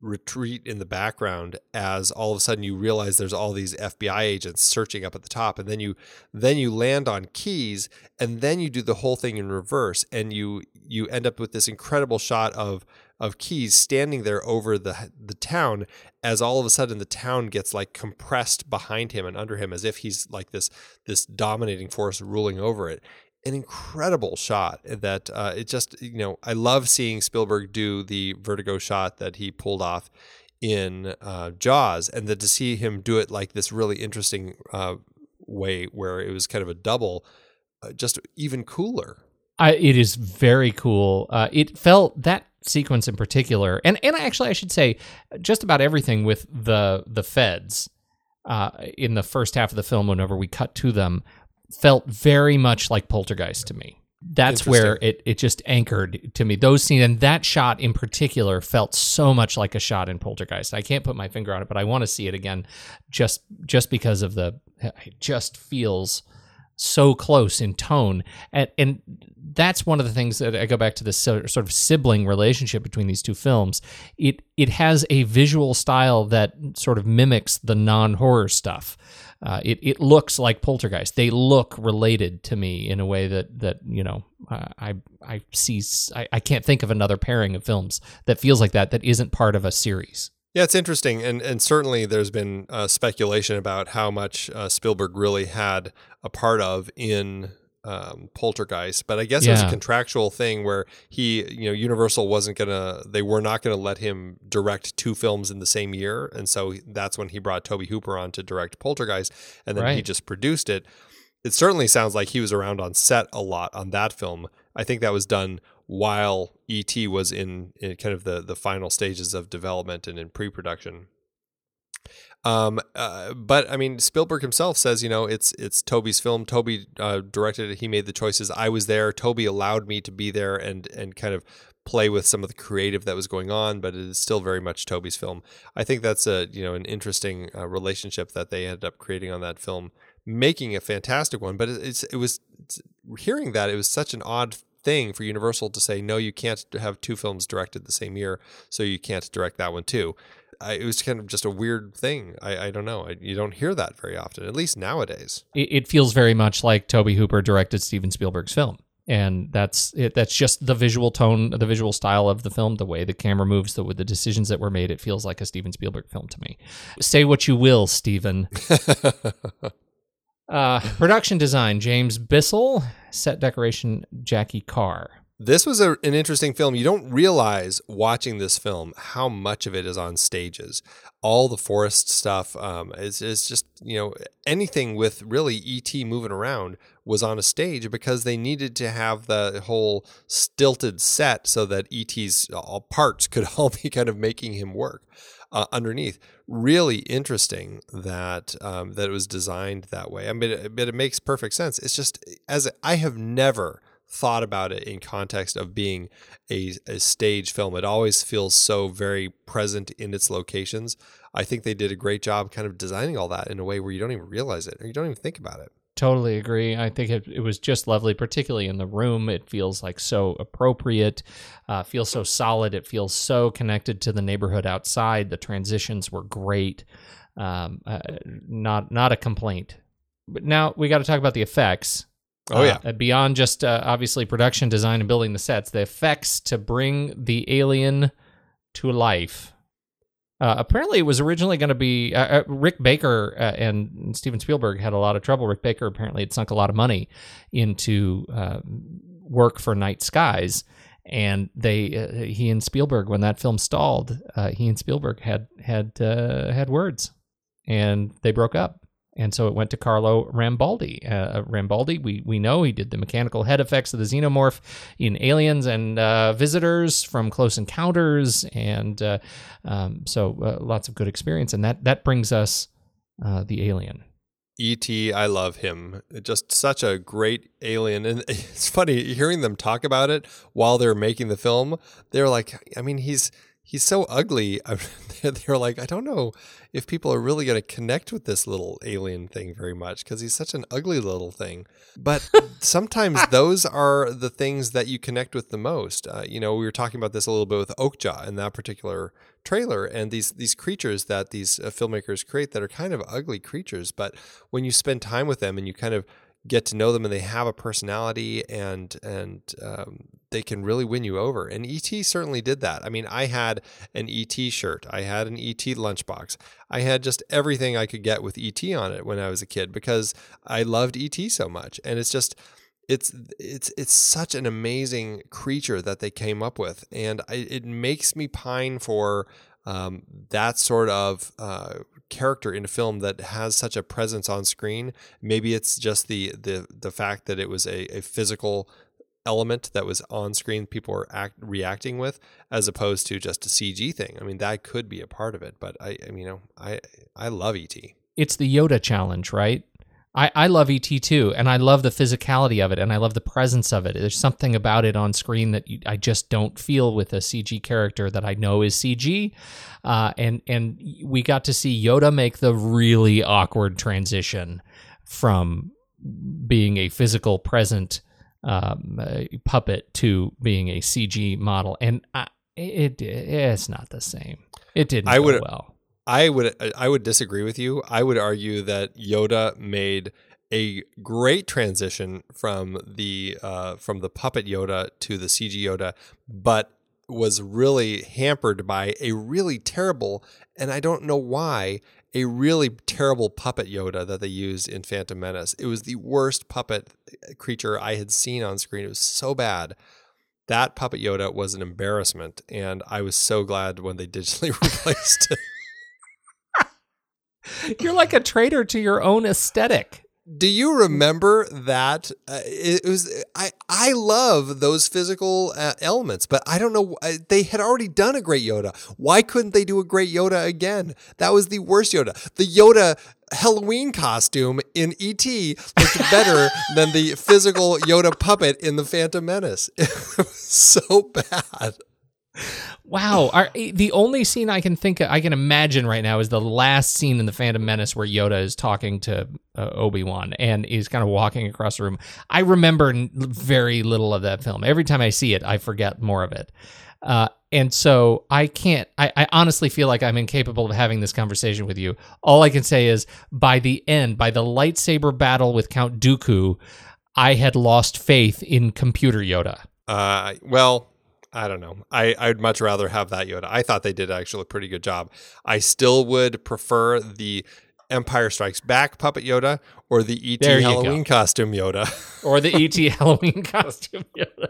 retreat in the background as all of a sudden you realize there's all these FBI agents searching up at the top. And then you then you land on keys and then you do the whole thing in reverse and you you end up with this incredible shot of of keys standing there over the the town as all of a sudden the town gets like compressed behind him and under him as if he's like this this dominating force ruling over it an incredible shot that uh, it just you know I love seeing Spielberg do the vertigo shot that he pulled off in uh, Jaws, and then to see him do it like this really interesting uh, way where it was kind of a double, uh, just even cooler. I, it is very cool. Uh, it felt that sequence in particular, and and actually I should say just about everything with the the feds. Uh, in the first half of the film, whenever we cut to them, felt very much like Poltergeist to me. That's where it, it just anchored to me. Those scenes and that shot in particular felt so much like a shot in Poltergeist. I can't put my finger on it, but I want to see it again just just because of the it just feels so close in tone. And, and that's one of the things that I go back to this sort of sibling relationship between these two films. It it has a visual style that sort of mimics the non-horror stuff. Uh, it it looks like Poltergeist. They look related to me in a way that that you know uh, I I see. I, I can't think of another pairing of films that feels like that that isn't part of a series. Yeah, it's interesting, and and certainly there's been uh, speculation about how much uh, Spielberg really had a part of in um, Poltergeist, but I guess yeah. it was a contractual thing where he, you know, Universal wasn't gonna, they were not gonna let him direct two films in the same year, and so that's when he brought Tobe Hooper on to direct Poltergeist, and then right. he just produced it. It certainly sounds like he was around on set a lot on that film. I think that was done while ET was in, in kind of the the final stages of development and in pre-production. Um, uh, but I mean, Spielberg himself says, you know, it's it's Tobe's film. Tobe uh, directed it. He made the choices. I was there. Tobe allowed me to be there and and kind of play with some of the creative that was going on, but it is still very much Tobe's film. I think that's a you know an interesting uh, relationship that they ended up creating on that film, making a fantastic one. But it's it was it's, hearing that it was such an odd thing for Universal to say no, you can't have two films directed the same year, so you can't direct that one too. I, it was kind of just a weird thing. I, I don't know. I, you don't hear that very often, at least nowadays. It, it, feels very much like Tobe Hooper directed Steven Spielberg's film. And that's it. That's just the visual tone, the visual style of the film, the way the camera moves, the the decisions that were made. It feels like a Steven Spielberg film to me. Say what you will, Steven. [LAUGHS] uh, [LAUGHS] production design: James Bissell. Set decoration: Jackie Carr. This was a, an interesting film. You don't realize watching this film how much of it is on stages. All the forest stuff um, is, is just, you know, anything with really ET moving around was on a stage because they needed to have the whole stilted set so that ET's all parts could [LAUGHS] all be kind of making him work. Uh, underneath. Really interesting that um, that it was designed that way. I mean, it, but it makes perfect sense. It's just as I have never thought about it in context of being a, a stage film. It always feels so very present in its locations. I think they did a great job kind of designing all that in a way where you don't even realize it or you don't even think about it. Totally agree. I think it, it was just lovely, particularly in the room. It feels like so appropriate, uh, feels so solid. It feels so connected to the neighborhood outside. The transitions were great. Um, uh, not not a complaint. But now we got to talk about the effects. Oh yeah. Uh, beyond just uh, obviously production design and building the sets, the effects to bring the alien to life. Uh, apparently, it was originally going to be uh, uh, Rick Baker uh, and Steven Spielberg had a lot of trouble. Rick Baker apparently had sunk a lot of money into work for Night Skies, and they he and Spielberg when that film stalled, he and Spielberg had had had words, and they broke up and so it went to Carlo Rambaldi. Uh, Rambaldi, we we know he did the mechanical head effects of the xenomorph in Aliens and uh, Visitors from Close Encounters, and uh, um, so uh, lots of good experience. And that that brings us uh, the Alien. E.T., I love him. Just such a great alien. And [LAUGHS] it's funny hearing them talk about it while they're making the film. They're like, I mean, he's he's so ugly. [LAUGHS] They're like, I don't know if people are really going to connect with this little alien thing very much because he's such an ugly little thing. But sometimes [LAUGHS] those are the things that you connect with the most. Uh, you know, we were talking about this a little bit with Okja in that particular trailer, and these these creatures that these uh, filmmakers create that are kind of ugly creatures, but when you spend time with them and you kind of get to know them and they have a personality and and um, they can really win you over and et certainly did that. I mean i had an et shirt i had an et lunchbox i had just everything i could get with et on it when i was a kid because i loved et so much and it's just it's it's it's such an amazing creature that they came up with and I, it makes me pine for um, that sort of uh, character in a film that has such a presence on screen. Maybe it's just the the the fact that it was a, a physical element that was on screen people were act, reacting with as opposed to just a CG thing. I mean that could be a part of it, but I I mean, you know, I I love ET. It's the Yoda challenge, right? I, I love ET too, and I love the physicality of it, and I love the presence of it. There's something about it on screen that you, I just don't feel with a CG character that I know is CG. Uh, and and we got to see Yoda make the really awkward transition from being a physical present um, puppet to being a CG model, and I, it it's not the same. It didn't I would, well. I would I would disagree with you. I would argue that Yoda made a great transition from the uh, from the puppet Yoda to the CG Yoda, but was really hampered by a really terrible, and I don't know why, a really terrible puppet Yoda that they used in Phantom Menace. It was the worst puppet creature I had seen on screen. It was so bad. That puppet Yoda was an embarrassment, and I was so glad when they [LAUGHS] digitally replaced it. [LAUGHS] You're like a traitor to your own aesthetic. Do you remember that? Uh, it was I. I love those physical uh, elements, but I don't know. Uh, they had already done a great Yoda. Why couldn't they do a great Yoda again? That was the worst Yoda. The Yoda Halloween costume in ET looked [LAUGHS] better than the physical Yoda puppet in the Phantom Menace. [LAUGHS] It was so bad. Wow, Our, the only scene I can think of, I can imagine right now is the last scene in the Phantom Menace where Yoda is talking to uh, Obi Wan and he's kind of walking across the room. I remember very little of that film. Every time I see it, I forget more of it. Uh, and so I can't. I, I honestly feel like I'm incapable of having this conversation with you. All I can say is, by the end, by the lightsaber battle with Count Dooku, I had lost faith in computer Yoda. Uh, well, I don't know. I, I'd much rather have that Yoda. I thought they did actually a pretty good job. I still would prefer the Empire Strikes Back puppet Yoda or the ET Halloween costume Yoda. [LAUGHS] or the ET Halloween costume Yoda.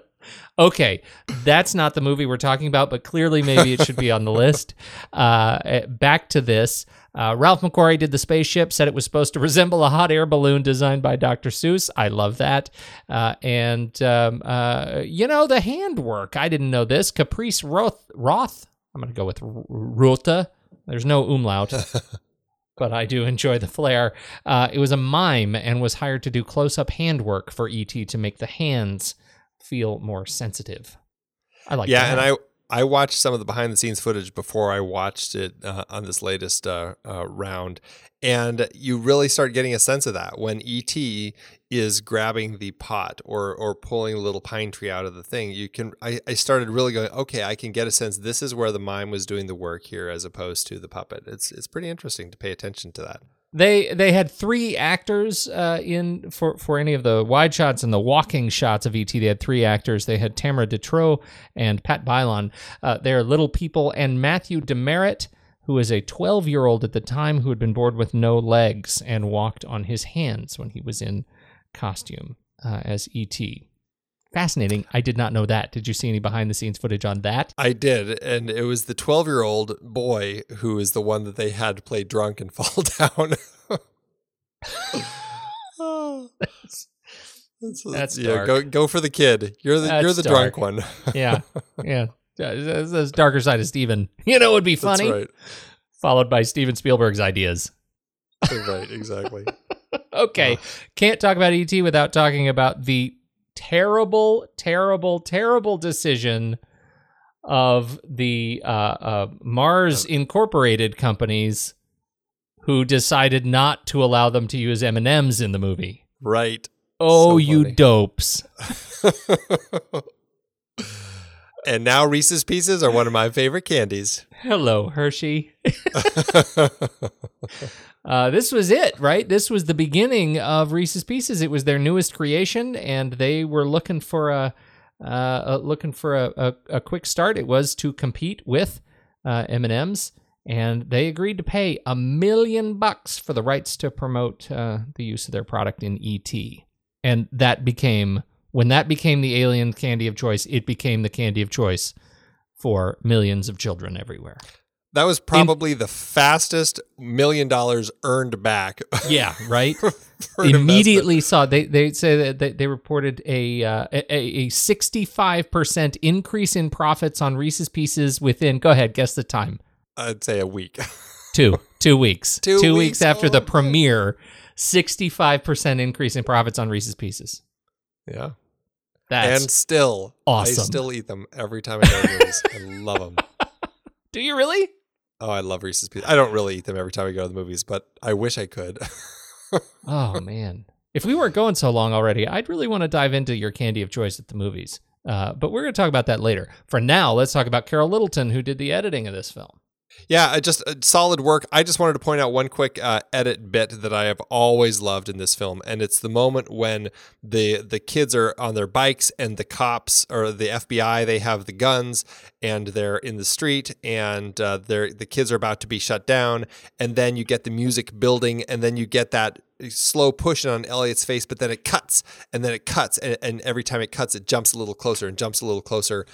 Okay, that's not the movie we're talking about, but clearly maybe it should be on the list. [LAUGHS] Uh, eh, back to this. Uh, Ralph McQuarrie did the spaceship, said it was supposed to resemble a hot air balloon designed by Dr. Seuss. I love that. Uh, and, um, uh, you know, the handwork. I didn't know this. Caprice Roth. Roth? I'm going to go with Ruta. There's no umlaut. [LAUGHS] but I do enjoy the flair. Uh, it was a mime and was hired to do close up handwork for ET to make the hands feel more sensitive. I like yeah, that. and I I watched some of the behind the scenes footage before I watched it uh, on this latest uh, uh, round, and you really start getting a sense of that when ET is grabbing the pot or or pulling a little pine tree out of the thing. You can I, I started really going okay. I can get a sense this is where the mime was doing the work here as opposed to the puppet. It's it's pretty interesting to pay attention to that. They they had three actors uh, in for for any of the wide shots and the walking shots of ET. They had three actors. They had Tamara De Treaux and Pat Bilon. Uh, they're little people and Matthew DeMeritt, who was a 12 year old at the time who had been born with no legs and walked on his hands when he was in costume uh, as ET fascinating. I did not know that. Did you see any behind the scenes footage on that? I did. And it was the 12 year old boy who is the one that they had play drunk and [LAUGHS] fall down. that's, that's, yeah, go go for the kid. You're the that's you're the dark. drunk one. [LAUGHS] yeah. Yeah. That's darker side of Steven. You know, it would be funny. Right. Followed by Steven Spielberg's ideas. right, exactly. [LAUGHS] okay, can't talk about ET without talking about the terrible, terrible, terrible decision of the uh, uh, Mars Incorporated companies who decided not to allow them to use M and M's in the movie. Right. Oh, So you dopes! [LAUGHS] and now Reese's Pieces are one of my favorite candies. Hello, Hershey. [LAUGHS] Uh, this was it, right? This was the beginning of Reese's Pieces. It was their newest creation, and they were looking for a uh, looking for a, a, a quick start. It was to compete with uh, M and M's, and they agreed to pay a million bucks for the rights to promote uh, the use of their product in ET. And that became when that became the alien candy of choice. It became the candy of choice for millions of children everywhere. That was probably the fastest million dollars earned back. [LAUGHS] Yeah, right. Immediately saw they they say that they, they reported a uh, a sixty five percent increase in profits on Reese's Pieces within. Go ahead, guess the time. I'd say a week. [LAUGHS] Two two weeks. Two weeks, weeks, after the oh, premiere. Sixty five percent increase in profits on Reese's Pieces. yeah. That's and still, awesome. I still eat them every time I go to movies. I love them. [LAUGHS] do you really? Oh, I love Reese's Pieces. I don't really eat them every time I go to the movies, but I wish I could. [LAUGHS] Oh man, if we weren't going so long already, I'd really want to dive into your candy of choice at the movies. Uh, but we're going to talk about that later. For now, let's talk about Carol Littleton, who did the editing of this film. Yeah, uh, just uh, solid work. I just wanted to point out one quick uh, edit bit that I have always loved in this film, and it's the moment when the the kids are on their bikes and the cops or the FBI they have the guns and they're in the street and uh, they're the kids are about to be shut down, and then you get the music building, and then you get that slow pushing on Elliot's face, but then it cuts and then it cuts, and, and every time it cuts, it jumps a little closer and jumps a little closer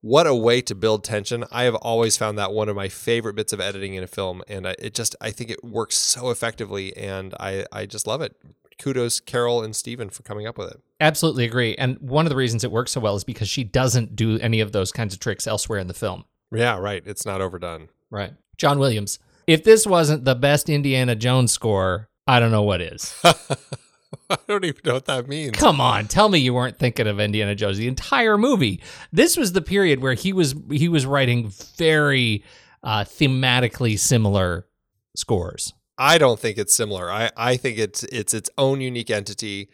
what a way to build tension i have always found that one of my favorite bits of editing in a film and I, it just i think it works so effectively and i i just love it kudos carol and Steven for coming up with it Absolutely agree. And one of the reasons it works so well is because she doesn't do any of those kinds of tricks elsewhere in the film. yeah right it's not overdone Right. John Williams. If this wasn't the best Indiana Jones score, I don't know what is. [LAUGHS] [LAUGHS] i don't even know what that means Come on, tell me you weren't thinking of Indiana Jones the entire movie. This was the period where he was he was writing very uh, thematically similar scores. I don't think it's similar. I, I think it's it's its own unique entity.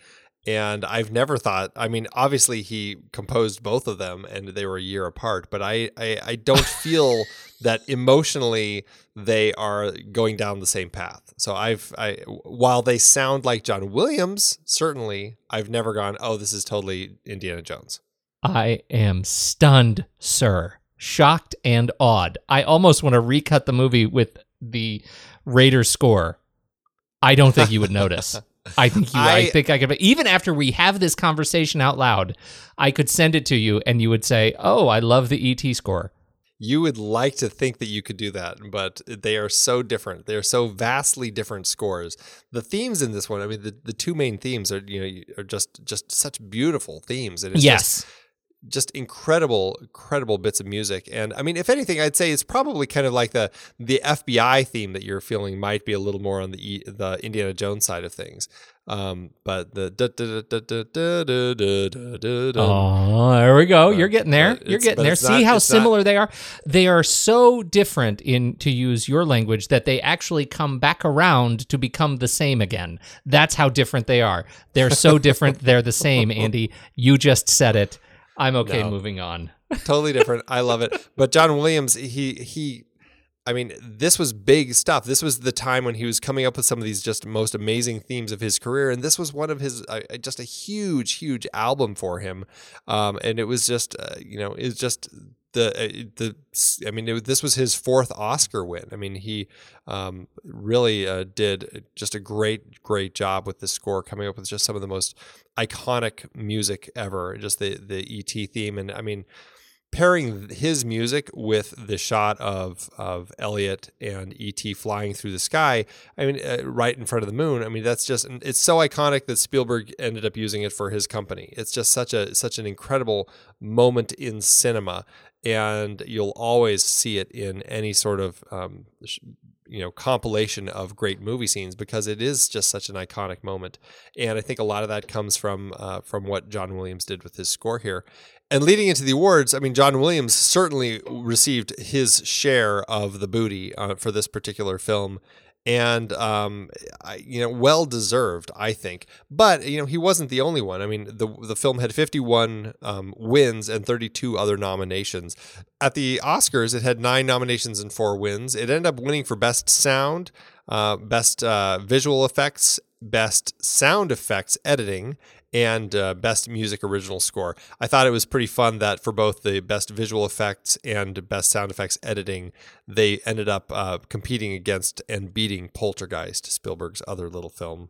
And I've never thought I mean, obviously he composed both of them and they were a year apart, but I, I, I don't feel [LAUGHS] that emotionally they are going down the same path. So I've I while they sound like John Williams, certainly, I've never gone, Oh, this is totally Indiana Jones. I am stunned, sir. Shocked and awed. I almost want to recut the movie with the Raiders score. I don't think you would notice. [LAUGHS] I think you. I, I- think I could. Even after we have this conversation out loud, I could send it to you, and you would say, "Oh, I love the ET score." You would like to think that you could do that, but they are so different. They are so vastly different scores. The themes in this one, I mean, the, the two main themes are you know are just just such beautiful themes, and it's just yes, just incredible, incredible bits of music. And I mean, if anything, I'd say it's probably kind of like the the FBI theme that you're feeling might be a little more on the the Indiana Jones side of things. Um, but the oh, there we go. You're getting there. You're getting there. See how similar they are. They are so different in to use your language that they actually come back around to become the same again. That's how different they are. They're so different. They're the same, Andy. You just said it. I'm okay No. moving on. [LAUGHS] totally different. I love it. [LAUGHS] But John Williams, he he I mean, this was big stuff. This was the time when he was coming up with some of these just most amazing themes of his career, and this was one of his uh, just a huge, huge album for him. Um, and it was just, uh, you know, it was just the uh, the. I mean, it, this was his fourth Oscar win. I mean, he um, really uh, did just a great, great job with the score, coming up with just some of the most iconic music ever. Just the the ET theme, and I mean pairing his music with the shot of of Elliot and ET flying through the sky, I mean, uh, right in front of the moon. I mean, that's just it's so iconic that Spielberg ended up using it for his company. It's just such a such an incredible moment in cinema, and you'll always see it in any sort of um, you know compilation of great movie scenes because it is just such an iconic moment. And i think a lot of that comes from uh, from what john williams did with his score here. And leading into the awards i mean john williams certainly received his share of the booty uh, for this particular film and um, I, you know, well deserved, I think. But you know, he wasn't the only one. I mean, the the film had 51 um, wins and 32 other nominations. At the Oscars, it had nine nominations and four wins. It ended up winning for best sound, uh, best uh, visual effects, best sound effects editing, and uh, best music original score. I thought it was pretty fun that for both the best visual effects and best sound effects editing, they ended up uh, competing against and beating Poltergeist, Spielberg's other little film.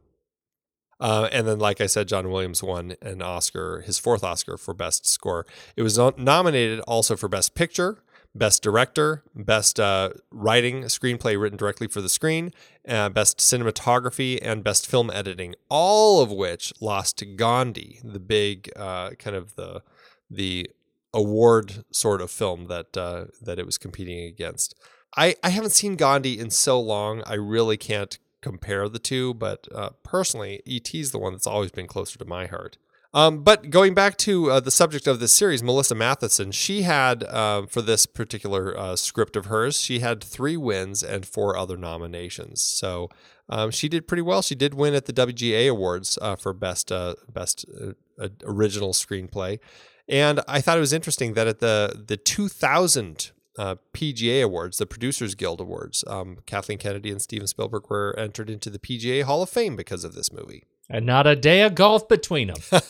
Uh, and then, like I said, John Williams won an Oscar, his fourth Oscar for Best Score. It was nominated also for Best Picture, Best Director, Best uh, Writing, Screenplay written directly for the screen, uh, Best Cinematography, and Best Film Editing. All of which lost to Gandhi, the big uh, kind of the the award sort of film that uh, that it was competing against. I, I haven't seen Gandhi in so long. I really can't compare the two, but uh, personally, ET is the one that's always been closer to my heart. Um, but going back to uh, the subject of this series, Melissa Mathison, she had uh, for this particular uh, script of hers, she had three wins and four other nominations. So um, she did pretty well. She did win at the WGA Awards uh, for best uh, best uh, original screenplay, and I thought it was interesting that at the the 2000 uh, PGA Awards, the Producers Guild Awards. Um, Kathleen Kennedy and Steven Spielberg were entered into the PGA Hall of Fame because of this movie. And not a day of golf between them. [LAUGHS] Look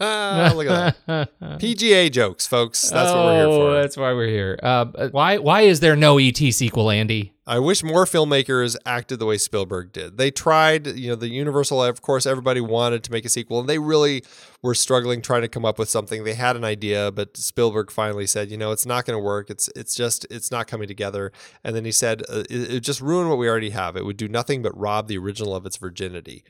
at that. [LAUGHS] PGA jokes, folks. That's oh, what we're here for. That's why we're here. Uh, why why is there no ET sequel, Andy? I wish more filmmakers acted the way Spielberg did. They tried, you know, the Universal, of course, everybody wanted to make a sequel, and they really were struggling trying to come up with something. They had an idea, but Spielberg finally said, you know, it's not going to work. It's it's just it's not coming together. And then he said, uh, it, it just ruin what we already have. It would do nothing but rob the original of its virginity.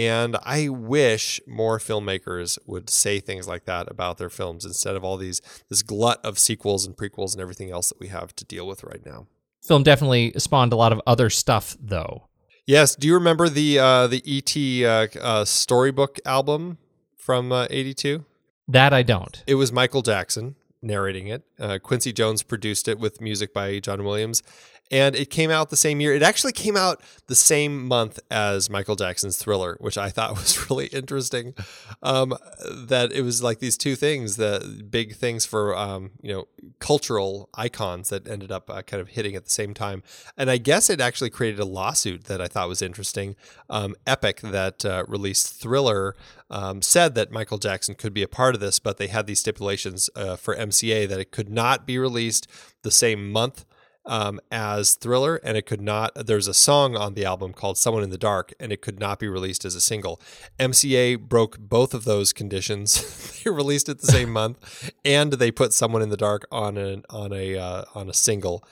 And I wish more filmmakers would say things like that about their films instead of all these this glut of sequels and prequels and everything else that we have to deal with right now. Film definitely spawned a lot of other stuff, though. Yes. Do you remember the uh, the ET uh, uh, storybook album from '82? Uh, that I don't. It was Michael Jackson narrating it. Uh, Quincy Jones produced it with music by John Williams, and it came out the same year. It actually came out the same month as Michael Jackson's Thriller, which I thought [LAUGHS] was really interesting. Um, that it was like these two things, the big things for um, you know cultural icons that ended up uh, kind of hitting at the same time. And I guess it actually created a lawsuit that I thought was interesting. Um, Epic that uh, released Thriller um, said that Michael Jackson could be a part of this, but they had these stipulations uh, for MCA that it could not be released the same month um, as Thriller, and it could not. There's a song on the album called "Someone in the Dark," and it could not be released as a single. MCA broke both of those conditions. [LAUGHS] they released it the [LAUGHS] same month, and they put "Someone in the Dark" on a on a uh, on a single.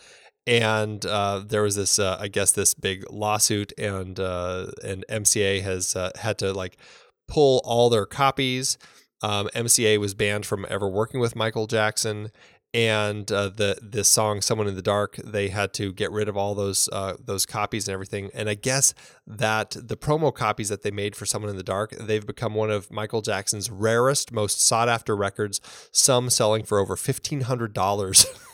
And uh, there was this, uh, I guess, this big lawsuit, and uh, and MCA has uh, had to like pull all their copies. Um, MCA was banned from ever working with Michael Jackson, and uh, the the song "Someone in the Dark." They had to get rid of all those uh, those copies and everything. And I guess that the promo copies that they made for "Someone in the Dark," they've become one of Michael Jackson's rarest, most sought after records. Some selling for over fifteen hundred dollars. [LAUGHS]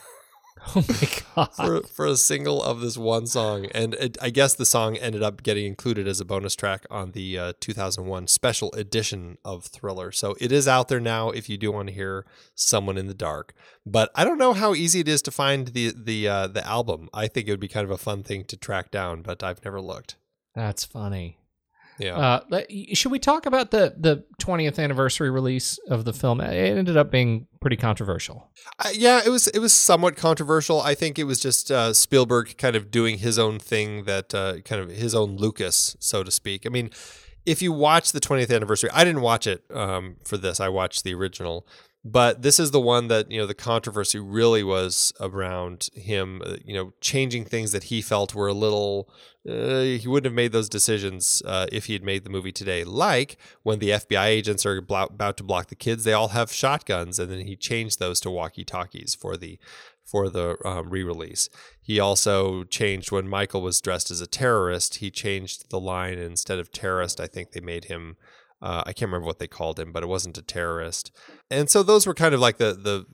[LAUGHS] Oh my god! for, for a single of this one song, and it, I guess the song ended up getting included as a bonus track on the uh, 2001 special edition of Thriller. So it is out there now if you do want to hear "Someone in the Dark." But I don't know how easy it is to find the the uh, the album. I think it would be kind of a fun thing to track down, but I've never looked. That's funny. Yeah. Uh, should we talk about the the 20th anniversary release of the film? It ended up being pretty controversial. Uh, yeah, it was it was somewhat controversial. I think it was just uh, Spielberg kind of doing his own thing that uh, kind of his own Lucas, so to speak. I mean, if you watch the 20th anniversary, I didn't watch it um, for this. I watched the original, But this is the one that you know the controversy really was around him, uh, you know, changing things that he felt were a little. Uh, he wouldn't have made those decisions uh, if he had made the movie today. Like when the FBI agents are blo- about to block the kids, they all have shotguns, and then he changed those to walkie-talkies for the for the um, re-release. He also changed when Michael was dressed as a terrorist. He changed the line instead of terrorist. I think they made him. Uh, I can't remember what they called him, but it wasn't a terrorist. And so those were kind of like the the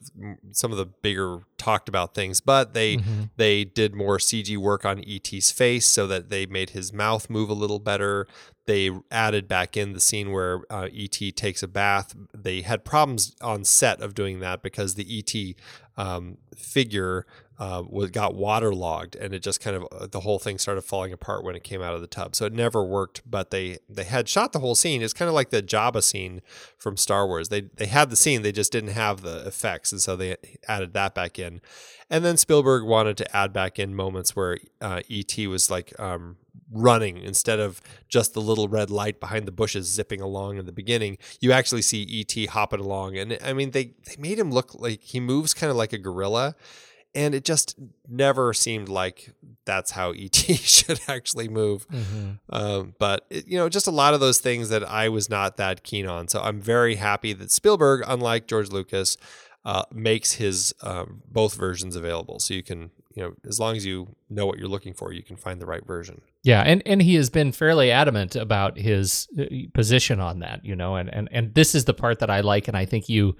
some of the bigger talked about things. But they Mm-hmm. they did more CG work on ET's face so that they made his mouth move a little better. They added back in the scene where uh, ET takes a bath. They had problems on set of doing that because the ET um, figure uh, was got waterlogged, and it just kind of uh, the whole thing started falling apart when it came out of the tub. So it never worked. But they they had shot the whole scene. It's kind of like the Jabba scene from Star Wars. They they had the scene, they just didn't have the effects, and so they added that back in. And then Spielberg wanted to add back in moments where uh, ET was like um, running instead of just the little red light behind the bushes zipping along in the beginning. You actually see ET hopping along, and I mean they they made him look like he moves kind of like a gorilla, and it just never seemed like that's how ET [LAUGHS] should actually move. Um, but it, you know, just a lot of those things that I was not that keen on. So I'm very happy that Spielberg, unlike George Lucas, uh, makes his um, both versions available. So you can, you know, as long as you know what you're looking for, you can find the right version. Yeah, and, and he has been fairly adamant about his uh, position on that, you know, and, and, and this is the part that I like, and I think you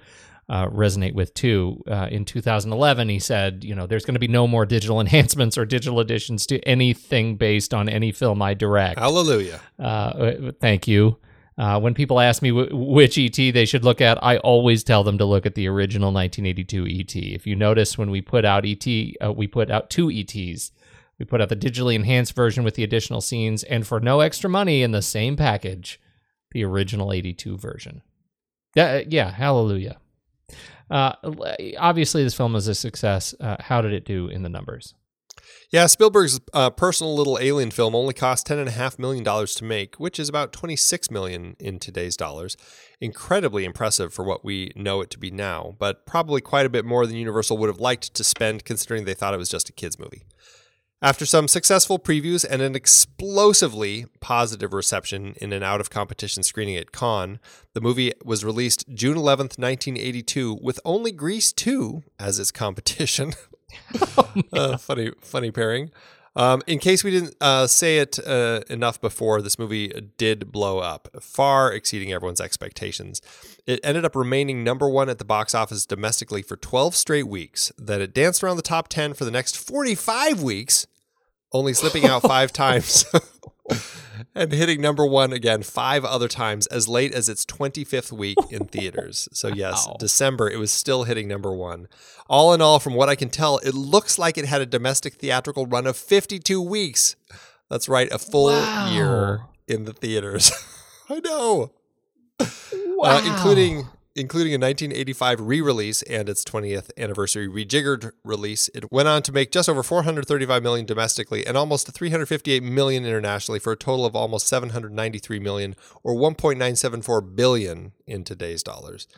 uh, resonate with too. Uh, in 2011, he said, you know, there's going to be no more digital [LAUGHS] enhancements or digital additions to anything based on any film I direct. Hallelujah. Uh, thank you. Uh, when people ask me w- which ET they should look at, I always tell them to look at the original 1982 ET. If you notice, when we put out ET, uh, we put out two ETs. We put out the digitally enhanced version with the additional scenes, and for no extra money in the same package, the original 82 version. Yeah, yeah, hallelujah. Uh, obviously, this film was a success. Uh, how did it do in the numbers? Yeah, Spielberg's uh, personal little alien film only cost ten and a half million dollars to make, which is about twenty six million in today's dollars. Incredibly impressive for what we know it to be now, but probably quite a bit more than Universal would have liked to spend, considering they thought it was just a kids' movie. After some successful previews and an explosively positive reception in an out of competition screening at Cannes, the movie was released June 11th, 1982, with only Grease 2 as its competition. [LAUGHS] uh, funny, funny pairing. Um, in case we didn't uh, say it uh, enough before, this movie did blow up, far exceeding everyone's expectations. It ended up remaining number one at the box office domestically for 12 straight weeks. That it danced around the top 10 for the next 45 weeks, only slipping out five [LAUGHS] times. [LAUGHS] and hitting number one again five other times as late as its 25th week in theaters. So, [LAUGHS] yes, Wow. December, it was still hitting number one. All in all, from what I can tell, it looks like it had a domestic theatrical run of 52 weeks. That's right, a full Wow. year in the theaters. I know. Wow. Uh, including including a 1985 re-release and its 20th anniversary rejiggered release. It went on to make just over 435 million domestically and almost 358 million internationally for a total of almost 793 million or 1.974 billion in today's dollars.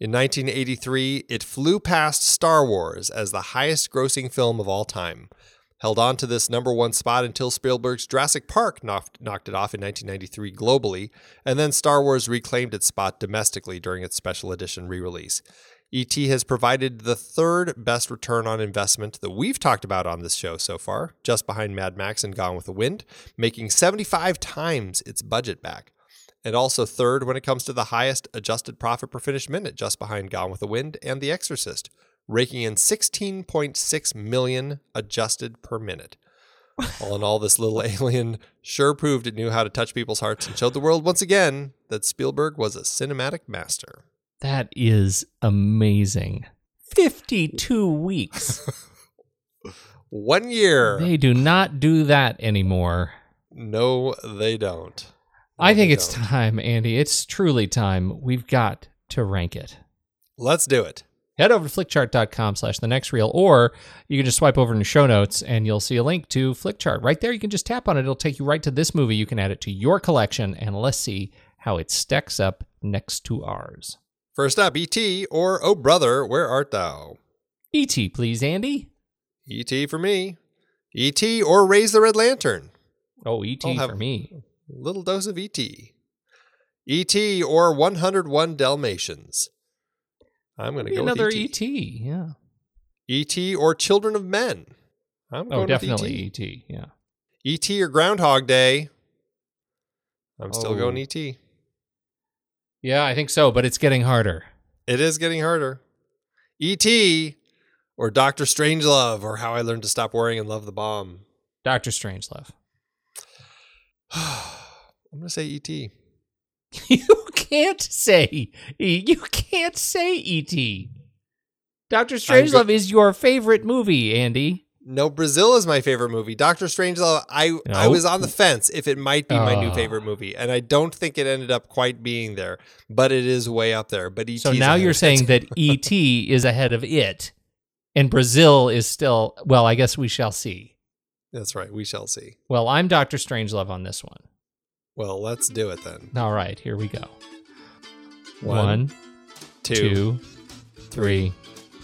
In 1983, it flew past Star Wars as the highest grossing film of all time. Held on to this number one spot until Spielberg's Jurassic Park knocked, knocked it off in 1993 globally, and then Star Wars reclaimed its spot domestically during its special edition re release. E.T. has provided the third best return on investment that we've talked about on this show so far, just behind Mad Max and Gone with the Wind, making 75 times its budget back. And also third when it comes to the highest adjusted profit per finished minute, just behind Gone with the Wind and The Exorcist, raking in 16.6 million adjusted per minute. [LAUGHS] All in all, this little alien sure proved it knew how to touch people's hearts and showed the world once again that Spielberg was a cinematic master. That is amazing. 52 weeks. [LAUGHS] One year. they do not do that anymore. No, they don't. No, I think it's don't. time, Andy. It's truly time. We've got to rank it. Let's do it. Head over to flickchart.com slash the next reel, or you can just swipe over in the show notes and you'll see a link to Flickchart. Right there, you can just tap on it. It'll take you right to this movie. You can add it to your collection, and let's see how it stacks up next to ours. First up, E.T. or Oh Brother, Where Art Thou? E.T., please, Andy. E.T. for me. E.T. or Raise the Red Lantern? Oh, E.T. For me. Little dose of E.T. E.T. or 101 Dalmatians? I'm going to go another with E.T. E.T. Yeah. E.T. or Children of Men? I'm oh, going Oh, with definitely E.T. E.T. Yeah. E.T. or Groundhog Day? I'm still Oh. going E.T. Yeah, I think so, but it's getting harder. It is getting harder. E.T. or Doctor Strangelove or How I Learned to Stop Worrying and Love the Bomb? Doctor Strangelove. [SIGHS] I'm going to say E.T. [LAUGHS] You can't say. You can't say E.T. Doctor Strangelove is your favorite movie, Andy. No, Brazil is my favorite movie. Doctor Strangelove, I I was on the fence if it might be my new Oh. favorite movie, and I don't think it ended up quite being there, but it is way up there. But E.T. So now you're saying that [LAUGHS] E.T. is ahead of it, and Brazil is still. Well, I guess we shall see. that's right. We shall see. Well, I'm Doctor Strangelove on this one. Well, let's do it then. All right, here we go. One, One, Two, two, three.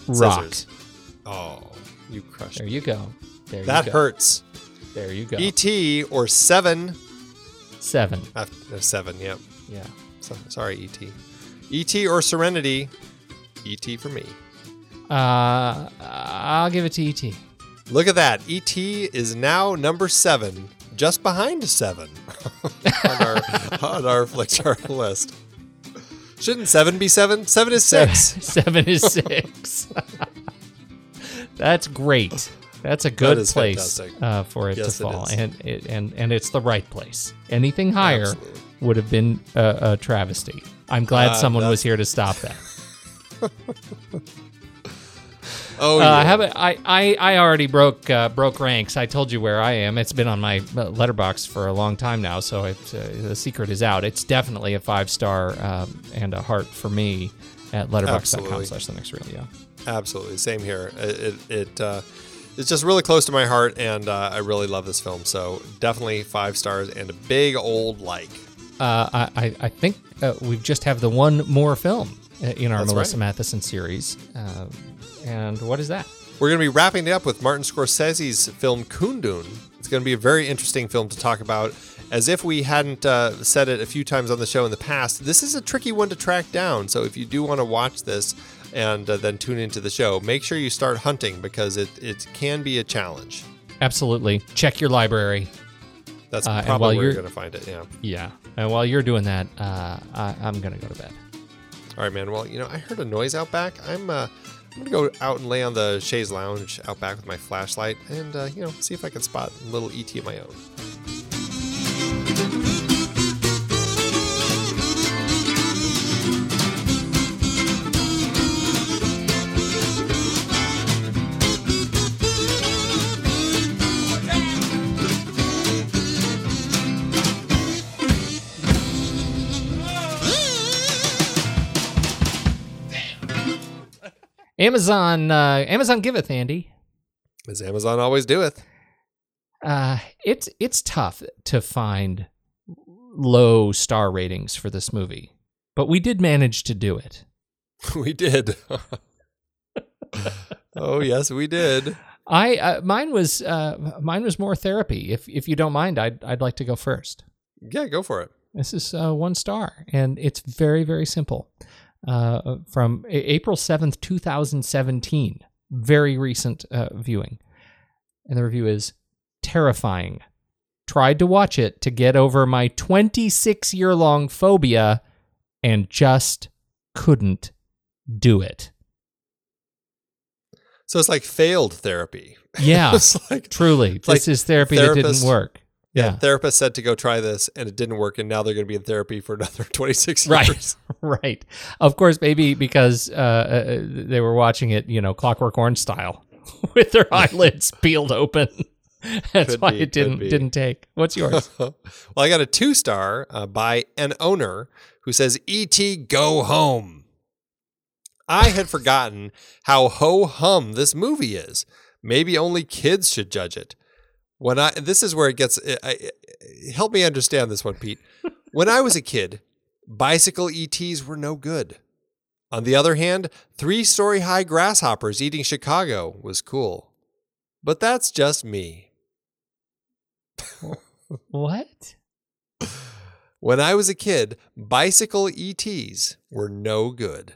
Rock. scissors. Oh, you crushed. There me. you go. There That you go. hurts. There you go. E.T. or Seven. Seven. Uh, no, seven. Yep. Yeah. So, sorry, E.T. E.T. or Serenity. E.T. for me. Uh, I'll give it to E.T. Look at that. E.T. is now number seven, just behind seven [LAUGHS] on our on our Flickchart list. Shouldn't seven be seven? Seven is six. [LAUGHS] Seven is six. [LAUGHS] That's great. That's a good is place fantastic. uh, for it Yes, to it fall, is. and it, and and it's the right place. Anything higher Absolutely. would have been a, a travesty. I'm glad Uh, someone was that's- here to stop that. [LAUGHS] Oh, Uh, yeah. I haven't. I, I I already broke uh, broke ranks. I told you where I am. It's been on my uh, Letterboxd for a long time now, so it, uh, the secret is out. It's definitely a five star um, and a heart for me at letterboxd.com Absolutely. slash the next reel. Yeah. Absolutely, same here. It it, it uh, it's just really close to my heart, and uh, I really love this film. So definitely five stars and a big old like. Uh, I, I, think uh, we just have the one more film in our That's Melissa right. Mathison series. And what is that? We're going to be wrapping it up with Martin Scorsese's film Kundun. It's going to be a very interesting film to talk about. As if we hadn't uh, said it a few times on the show in the past, this is a tricky one to track down. So if you do want to watch this and uh, then tune into the show, make sure you start hunting because it, it can be a challenge. Absolutely. Check your library. That's Uh, probably while where you're you're- going to find it. Yeah. Yeah. And while you're doing that, uh, I, I'm going to go to bed. All right, man. Well, you know, I heard a noise out back. I'm uh, I'm gonna go out and lay on the chaise lounge out back with my flashlight and uh, you know see if I can spot a little ET of my own. Amazon, uh, Amazon giveth, Andy. As Amazon always doeth. Uh, it's it's tough to find low star ratings for this movie, but we did manage to do it. [LAUGHS] we did. oh yes, we did. I uh, mine was uh, mine was more therapy. If if you don't mind, I'd I'd like to go first. Yeah, go for it. This is uh, one star, and it's very very simple. Uh, from April seventh, two thousand seventeen, very recent uh, viewing, and the review is terrifying. Tried to watch it to get over my twenty six year long phobia, and just couldn't do it. So it's like failed therapy. [LAUGHS] Yeah, it's like truly, like this is therapy that didn't work. Yeah, Yeah. therapist said to go try this and it didn't work, and now they're going to be in therapy for [LAUGHS] another 26 Right. years. [LAUGHS] right. Of course, maybe because uh, uh, they were watching it, you know, Clockwork Orange style, [LAUGHS] with their eyelids peeled open. That's Could why be, it didn't didn't take. What's yours? well, I got a two star uh, by an owner who says, "E.T. Go Home." I had forgotten how ho hum this movie is. Maybe only kids should judge it. When I this is where it gets. Eh, I, I, help me understand this one, Pete. When I was a kid, bicycle ETs were no good. On the other hand, three story high grasshoppers eating Chicago was cool. But that's just me. [LAUGHS] What? When I was a kid, bicycle ETs were no good.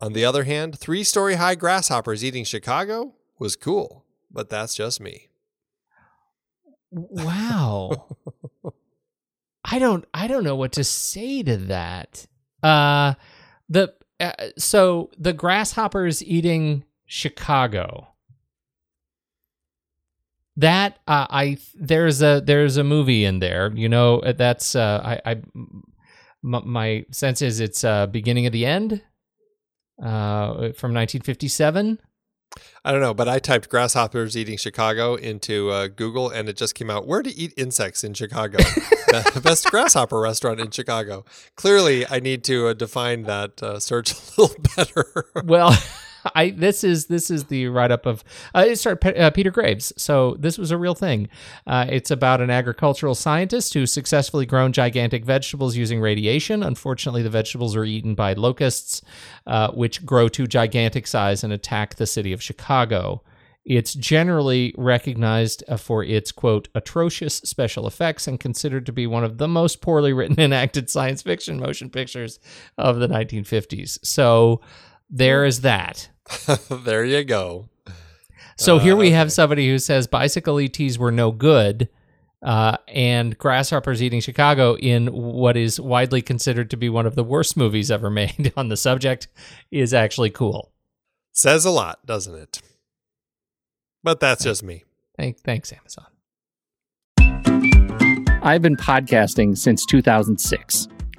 On the other hand, three story high grasshoppers eating Chicago was cool. But that's just me. Wow. [LAUGHS] I don't I don't know what to say to that. Uh the uh, so the grasshoppers eating Chicago. That uh, I there's a there's a movie in there. You know uh, that's uh I I m- my sense is it's uh beginning of the end uh from 1957. I don't know, but I typed grasshoppers eating Chicago into uh, Google and it just came out where to eat insects in Chicago. [LAUGHS] the best grasshopper restaurant in Chicago. Clearly, I need to uh, define that uh, search [LAUGHS] a little better. well i this is this is the write-up of uh, it started uh, peter graves. So this was a real thing. Uh, it's about an agricultural scientist who successfully grown gigantic vegetables using radiation. Unfortunately the vegetables are eaten by locusts uh, which grow to gigantic size and attack the city of chicago. It's generally recognized uh, for its quote atrocious special effects and considered to be one of the most poorly written [LAUGHS] and acted science fiction motion pictures of the 1950s. So there is that. [LAUGHS] there you go. So here we Uh, have somebody who says bicycle ETs were no good, uh, and grasshoppers eating Chicago in what is widely considered to be one of the worst movies ever [LAUGHS] made on the subject is actually cool. Says a lot, doesn't it? But that's just me. Thank, thanks, Amazon. I've been podcasting since 2006.